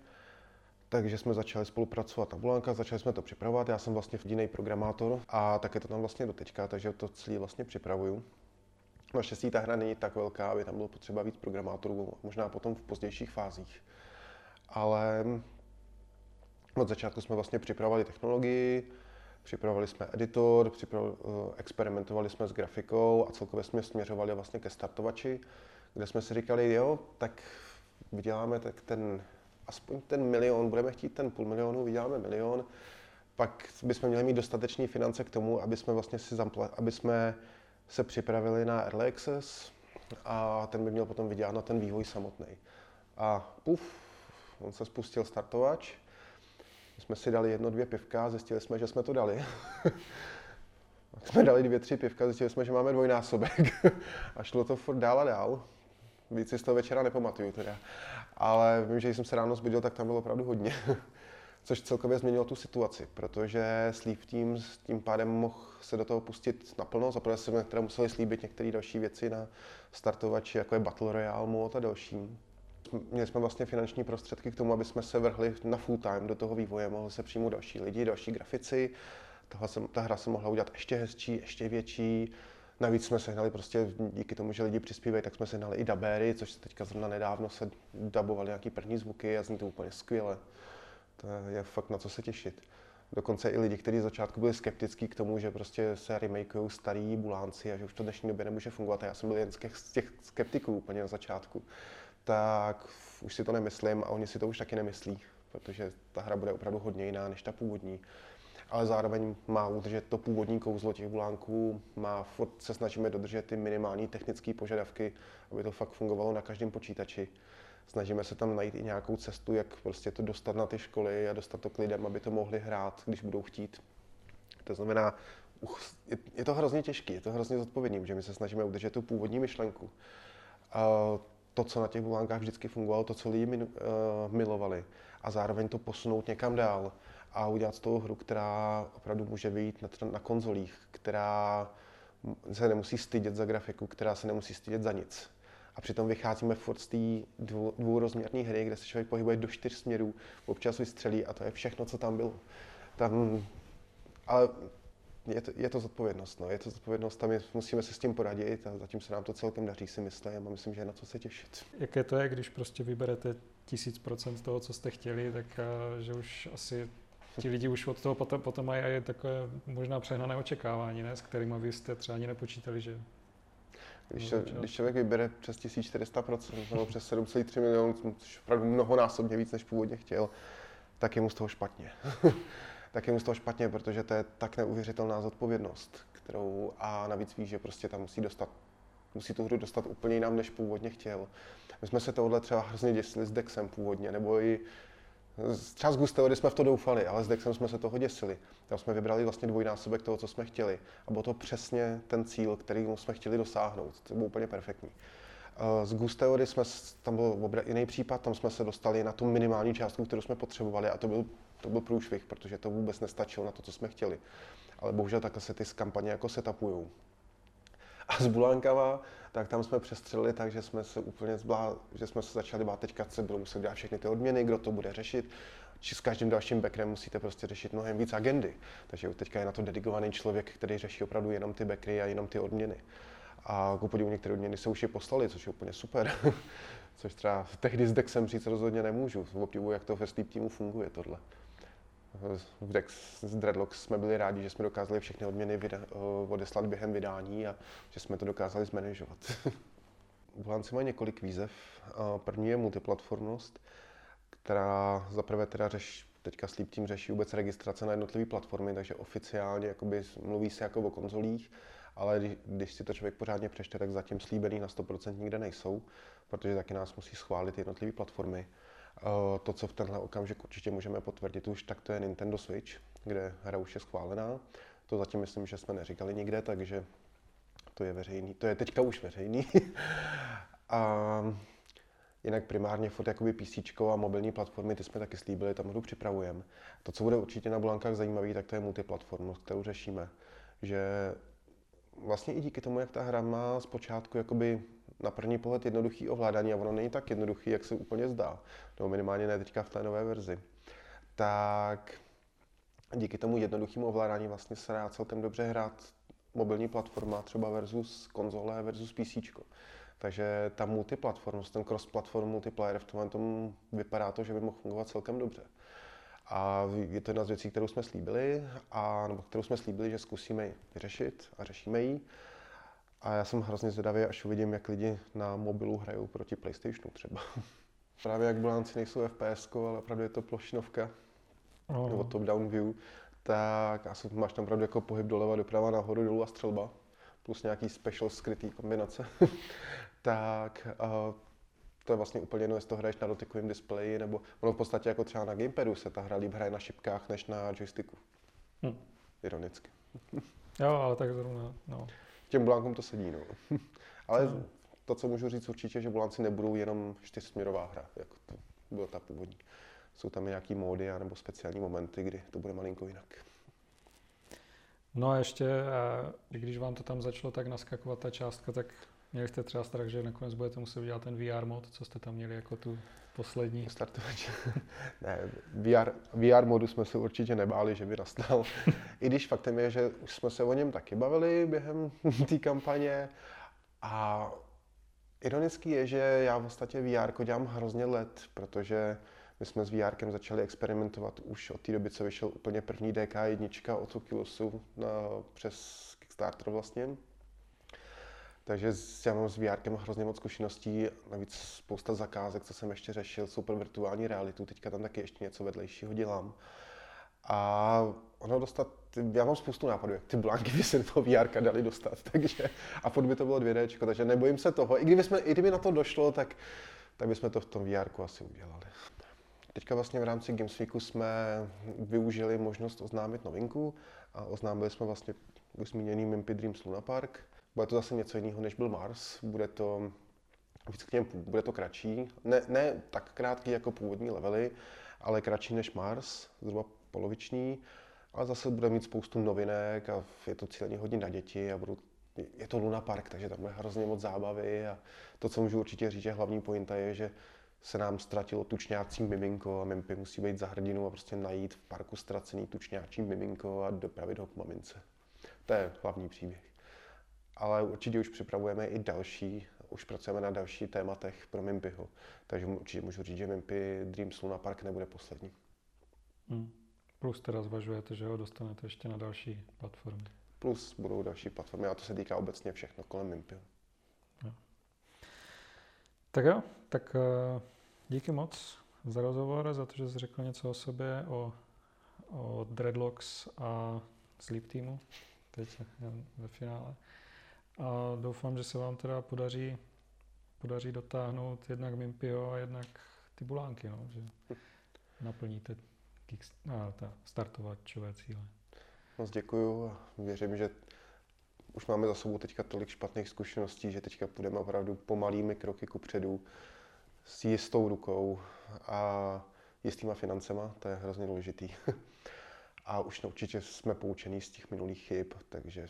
Takže jsme začali spolupracovat na Bulanka, začali jsme to připravovat. Já jsem vlastně jediný programátor a tak je to tam vlastně do teďka, takže to celý vlastně připravuju. Naštěstí ta hra není tak velká, aby tam bylo potřeba víc programátorů, možná potom v pozdějších fázích. Ale od začátku jsme vlastně připravovali technologii, připravovali jsme editor, připravovali, eh, experimentovali jsme s grafikou a celkově jsme směřovali vlastně ke startovači, kde jsme si říkali, jo, tak vyděláme tak ten, aspoň ten milion, budeme chtít ten půl milionu, vyděláme milion, pak bychom měli mít dostatečné finance k tomu, aby jsme vlastně si zampla, aby jsme se připravili na Early Access a ten by měl potom vydělat na ten vývoj samotný. A puf, on se spustil startovač, my jsme si dali jedno, dvě pivka zjistili jsme, že jsme to dali. jsme dali dvě, tři pivka, zjistili jsme, že máme dvojnásobek. a šlo to furt dál a dál. Víc si z toho večera nepamatuju teda. Ale vím, že když jsem se ráno zbudil, tak tam bylo opravdu hodně. Což celkově změnilo tu situaci, protože Sleep Team s tím pádem mohl se do toho pustit naplno. Zaprvé jsme teda museli slíbit některé další věci na startovači, jako je Battle Royale Mode a další. Měli jsme vlastně finanční prostředky k tomu, aby jsme se vrhli na full time do toho vývoje, mohli se přijmout další lidi, další grafici. Tohle se, ta hra se mohla udělat ještě hezčí, ještě větší. Navíc jsme sehnali prostě díky tomu, že lidi přispívají, tak jsme sehnali i dabéry, což se teďka zrovna nedávno se dabovali nějaký první zvuky a zní to úplně skvěle. To je fakt na co se těšit. Dokonce i lidi, kteří z začátku byli skeptickí k tomu, že prostě se remakeují starý bulánci a že už to v dnešní době nemůže fungovat. A já jsem byl jen z těch skeptiků úplně na začátku. Tak už si to nemyslím a oni si to už taky nemyslí, protože ta hra bude opravdu hodně jiná než ta původní. Ale zároveň má udržet to původní kouzlo těch bulánků, má furt se snažíme dodržet ty minimální technické požadavky, aby to fakt fungovalo na každém počítači snažíme se tam najít i nějakou cestu, jak prostě to dostat na ty školy a dostat to k lidem, aby to mohli hrát, když budou chtít. To znamená, je to hrozně těžké, je to hrozně zodpovědný, že my se snažíme udržet tu původní myšlenku. To, co na těch bulánkách vždycky fungovalo, to, co lidi uh, milovali a zároveň to posunout někam dál a udělat z toho hru, která opravdu může vyjít na, na konzolích, která se nemusí stydět za grafiku, která se nemusí stydět za nic a přitom vycházíme furt z té dvou, dvourozměrné hry, kde se člověk pohybuje do čtyř směrů, občas vystřelí a to je všechno, co tam bylo. Tam, ale je to, je to zodpovědnost, no. je to zodpovědnost, tam je, musíme se s tím poradit a zatím se nám to celkem daří, si myslím a myslím, že je na co se těšit. Jaké to je, když prostě vyberete tisíc procent toho, co jste chtěli, tak že už asi ti lidi už od toho potom, potom mají takové možná přehnané očekávání, ne? s kterými vy jste třeba ani nepočítali, že když, če, když člověk vybere přes 1400% nebo přes 7,3 milionů, což je opravdu mnohonásobně víc, než původně chtěl, tak je mu z toho špatně. tak je mu z toho špatně, protože to je tak neuvěřitelná zodpovědnost, kterou a navíc ví, že prostě tam musí dostat musí tu hru dostat úplně jinam, než původně chtěl. My jsme se tohle třeba hrozně děsili s Dexem původně, nebo i Třeba z Gusteody jsme v to doufali, ale s Dexem jsme se toho děsili. Tam jsme vybrali vlastně dvojnásobek toho, co jsme chtěli. A bylo to přesně ten cíl, který jsme chtěli dosáhnout. To bylo úplně perfektní. Z Gusteody jsme, tam byl jiný případ, tam jsme se dostali na tu minimální částku, kterou jsme potřebovali a to byl, to byl průšvih, protože to vůbec nestačilo na to, co jsme chtěli. Ale bohužel takhle se ty kampaně jako setupují. A s Bulankava, tak tam jsme přestřelili tak, že jsme se úplně zblá, že jsme se začali bát, teďka se budou muset dát všechny ty odměny, kdo to bude řešit. Či s každým dalším backrem musíte prostě řešit mnohem víc agendy. Takže teďka je na to dedikovaný člověk, který řeší opravdu jenom ty backry a jenom ty odměny. A ku podivu některé odměny se už je poslali, což je úplně super. což třeba tehdy s Dexem říct rozhodně nemůžu. Obdivuju, jak to ve Sleep týmu funguje tohle v Dex z Dreadlocks jsme byli rádi, že jsme dokázali všechny odměny vyda- eh, odeslat během vydání a že jsme to dokázali zmanažovat. Bulanci mají několik výzev. První je multiplatformnost, která zaprvé teda řeš, teďka Sleep Team řeší vůbec registrace na jednotlivé platformy, takže oficiálně jakoby mluví se jako o konzolích, ale když, když si to člověk pořádně přečte, tak zatím slíbený na 100% nikde nejsou, protože taky nás musí schválit jednotlivé platformy. Eh, to, co v tenhle okamžik určitě můžeme potvrdit už, tak to je Nintendo Switch, kde hra už je schválená. To zatím myslím, že jsme neříkali nikde, takže to je veřejný. To je teďka už veřejný. a jinak primárně furt jakoby PC a mobilní platformy, ty jsme taky slíbili, tam hru připravujeme. To, co bude určitě na Blankách zajímavé, tak to je multiplatformnost, kterou řešíme. Že vlastně i díky tomu, jak ta hra má zpočátku jakoby na první pohled jednoduchý ovládání a ono není tak jednoduchý, jak se úplně zdá, nebo minimálně ne teďka v té nové verzi, tak díky tomu jednoduchému ovládání vlastně se dá celkem dobře hrát mobilní platforma třeba versus konzole versus PC. Takže ta multiplatformnost, ten cross-platform multiplayer v tomhle tom vypadá to, že by mohl fungovat celkem dobře. A je to jedna z věcí, kterou jsme slíbili, a, nebo kterou jsme slíbili, že zkusíme vyřešit a řešíme ji. A já jsem hrozně zvědavý, až uvidím, jak lidi na mobilu hrajou proti PlayStationu třeba. Právě jak Blánci nejsou FPS, ale opravdu je to plošinovka, oh. nebo top-down view, tak asi máš tam opravdu jako pohyb doleva, doprava, nahoru, dolů a střelba, plus nějaký special skrytý kombinace. tak uh, to je vlastně úplně jedno, jestli to hraješ na dotykovém displeji, nebo ono v podstatě jako třeba na gamepadu se ta hra líp hraje na šipkách než na joysticku. Hm. Ironicky. jo, ale tak zrovna, no těm Bulankům to sedí. No. Ale to, co můžu říct určitě, že Bulanci nebudou jenom čtyřsměrová hra, jako to byla ta původní. Jsou tam i nějaký módy nebo speciální momenty, kdy to bude malinko jinak. No a ještě, když vám to tam začalo tak naskakovat ta částka, tak měli jste třeba strach, že nakonec budete muset udělat ten VR mod, co jste tam měli jako tu poslední. Startovač. ne, VR, VR modu jsme se určitě nebáli, že by nastal. I když faktem je, že už jsme se o něm taky bavili během té kampaně a ironický je, že já v podstatě VR dělám hrozně let, protože my jsme s VR začali experimentovat už od té doby, co vyšel úplně první DK1 od Oculusu na, přes Kickstarter vlastně. Takže já mám s VR hrozně moc zkušeností, navíc spousta zakázek, co jsem ještě řešil, pro virtuální realitu, teďka tam taky ještě něco vedlejšího dělám. A ono dostat, já mám spoustu nápadů, jak ty blanky by se do VR dali dostat, takže, a furt by to bylo 2D, takže nebojím se toho. I kdyby, jsme, i kdyby na to došlo, tak, tak bychom to v tom VR asi udělali. Teďka vlastně v rámci Gamesweeku jsme využili možnost oznámit novinku a oznámili jsme vlastně už zmíněný Mimpy Dreams Luna Park, bude to zase něco jiného, než byl Mars. Bude to něm, bude to kratší. Ne, ne tak krátký jako původní levely, ale kratší než Mars, zhruba poloviční. Ale zase bude mít spoustu novinek a je to cíleně hodně na děti a budu, je to Luna Park, takže tam bude hrozně moc zábavy a to, co můžu určitě říct, že hlavní pointa je, že se nám ztratilo tučňácí miminko a Mimpy musí být za hrdinu a prostě najít v parku ztracený tučňáčí miminko a dopravit ho k mamince. To je hlavní příběh ale určitě už připravujeme i další, už pracujeme na další tématech pro Mimpyho. Takže určitě můžu říct, že Mimpy Dreams Luna Park nebude poslední. Hmm. Plus teda zvažujete, že ho dostanete ještě na další platformy. Plus budou další platformy a to se týká obecně všechno kolem Mimpio. Tak jo, tak uh, díky moc za rozhovor, za to, že jsi řekl něco o sobě, o, o Dreadlocks a Sleep Teamu teď ve finále. A doufám, že se vám teda podaří, podaří dotáhnout jednak Mimpio a jednak ty bulánky, no, že naplníte ta startovačové cíle. Moc děkuju a věřím, že už máme za sebou teďka tolik špatných zkušeností, že teďka půjdeme opravdu pomalými kroky ku předu s jistou rukou a jistýma financema, to je hrozně důležitý. a už určitě jsme poučení z těch minulých chyb, takže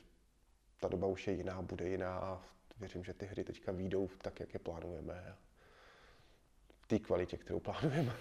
ta doba už je jiná, bude jiná a věřím, že ty hry teďka výjdou tak, jak je plánujeme. V té kvalitě, kterou plánujeme.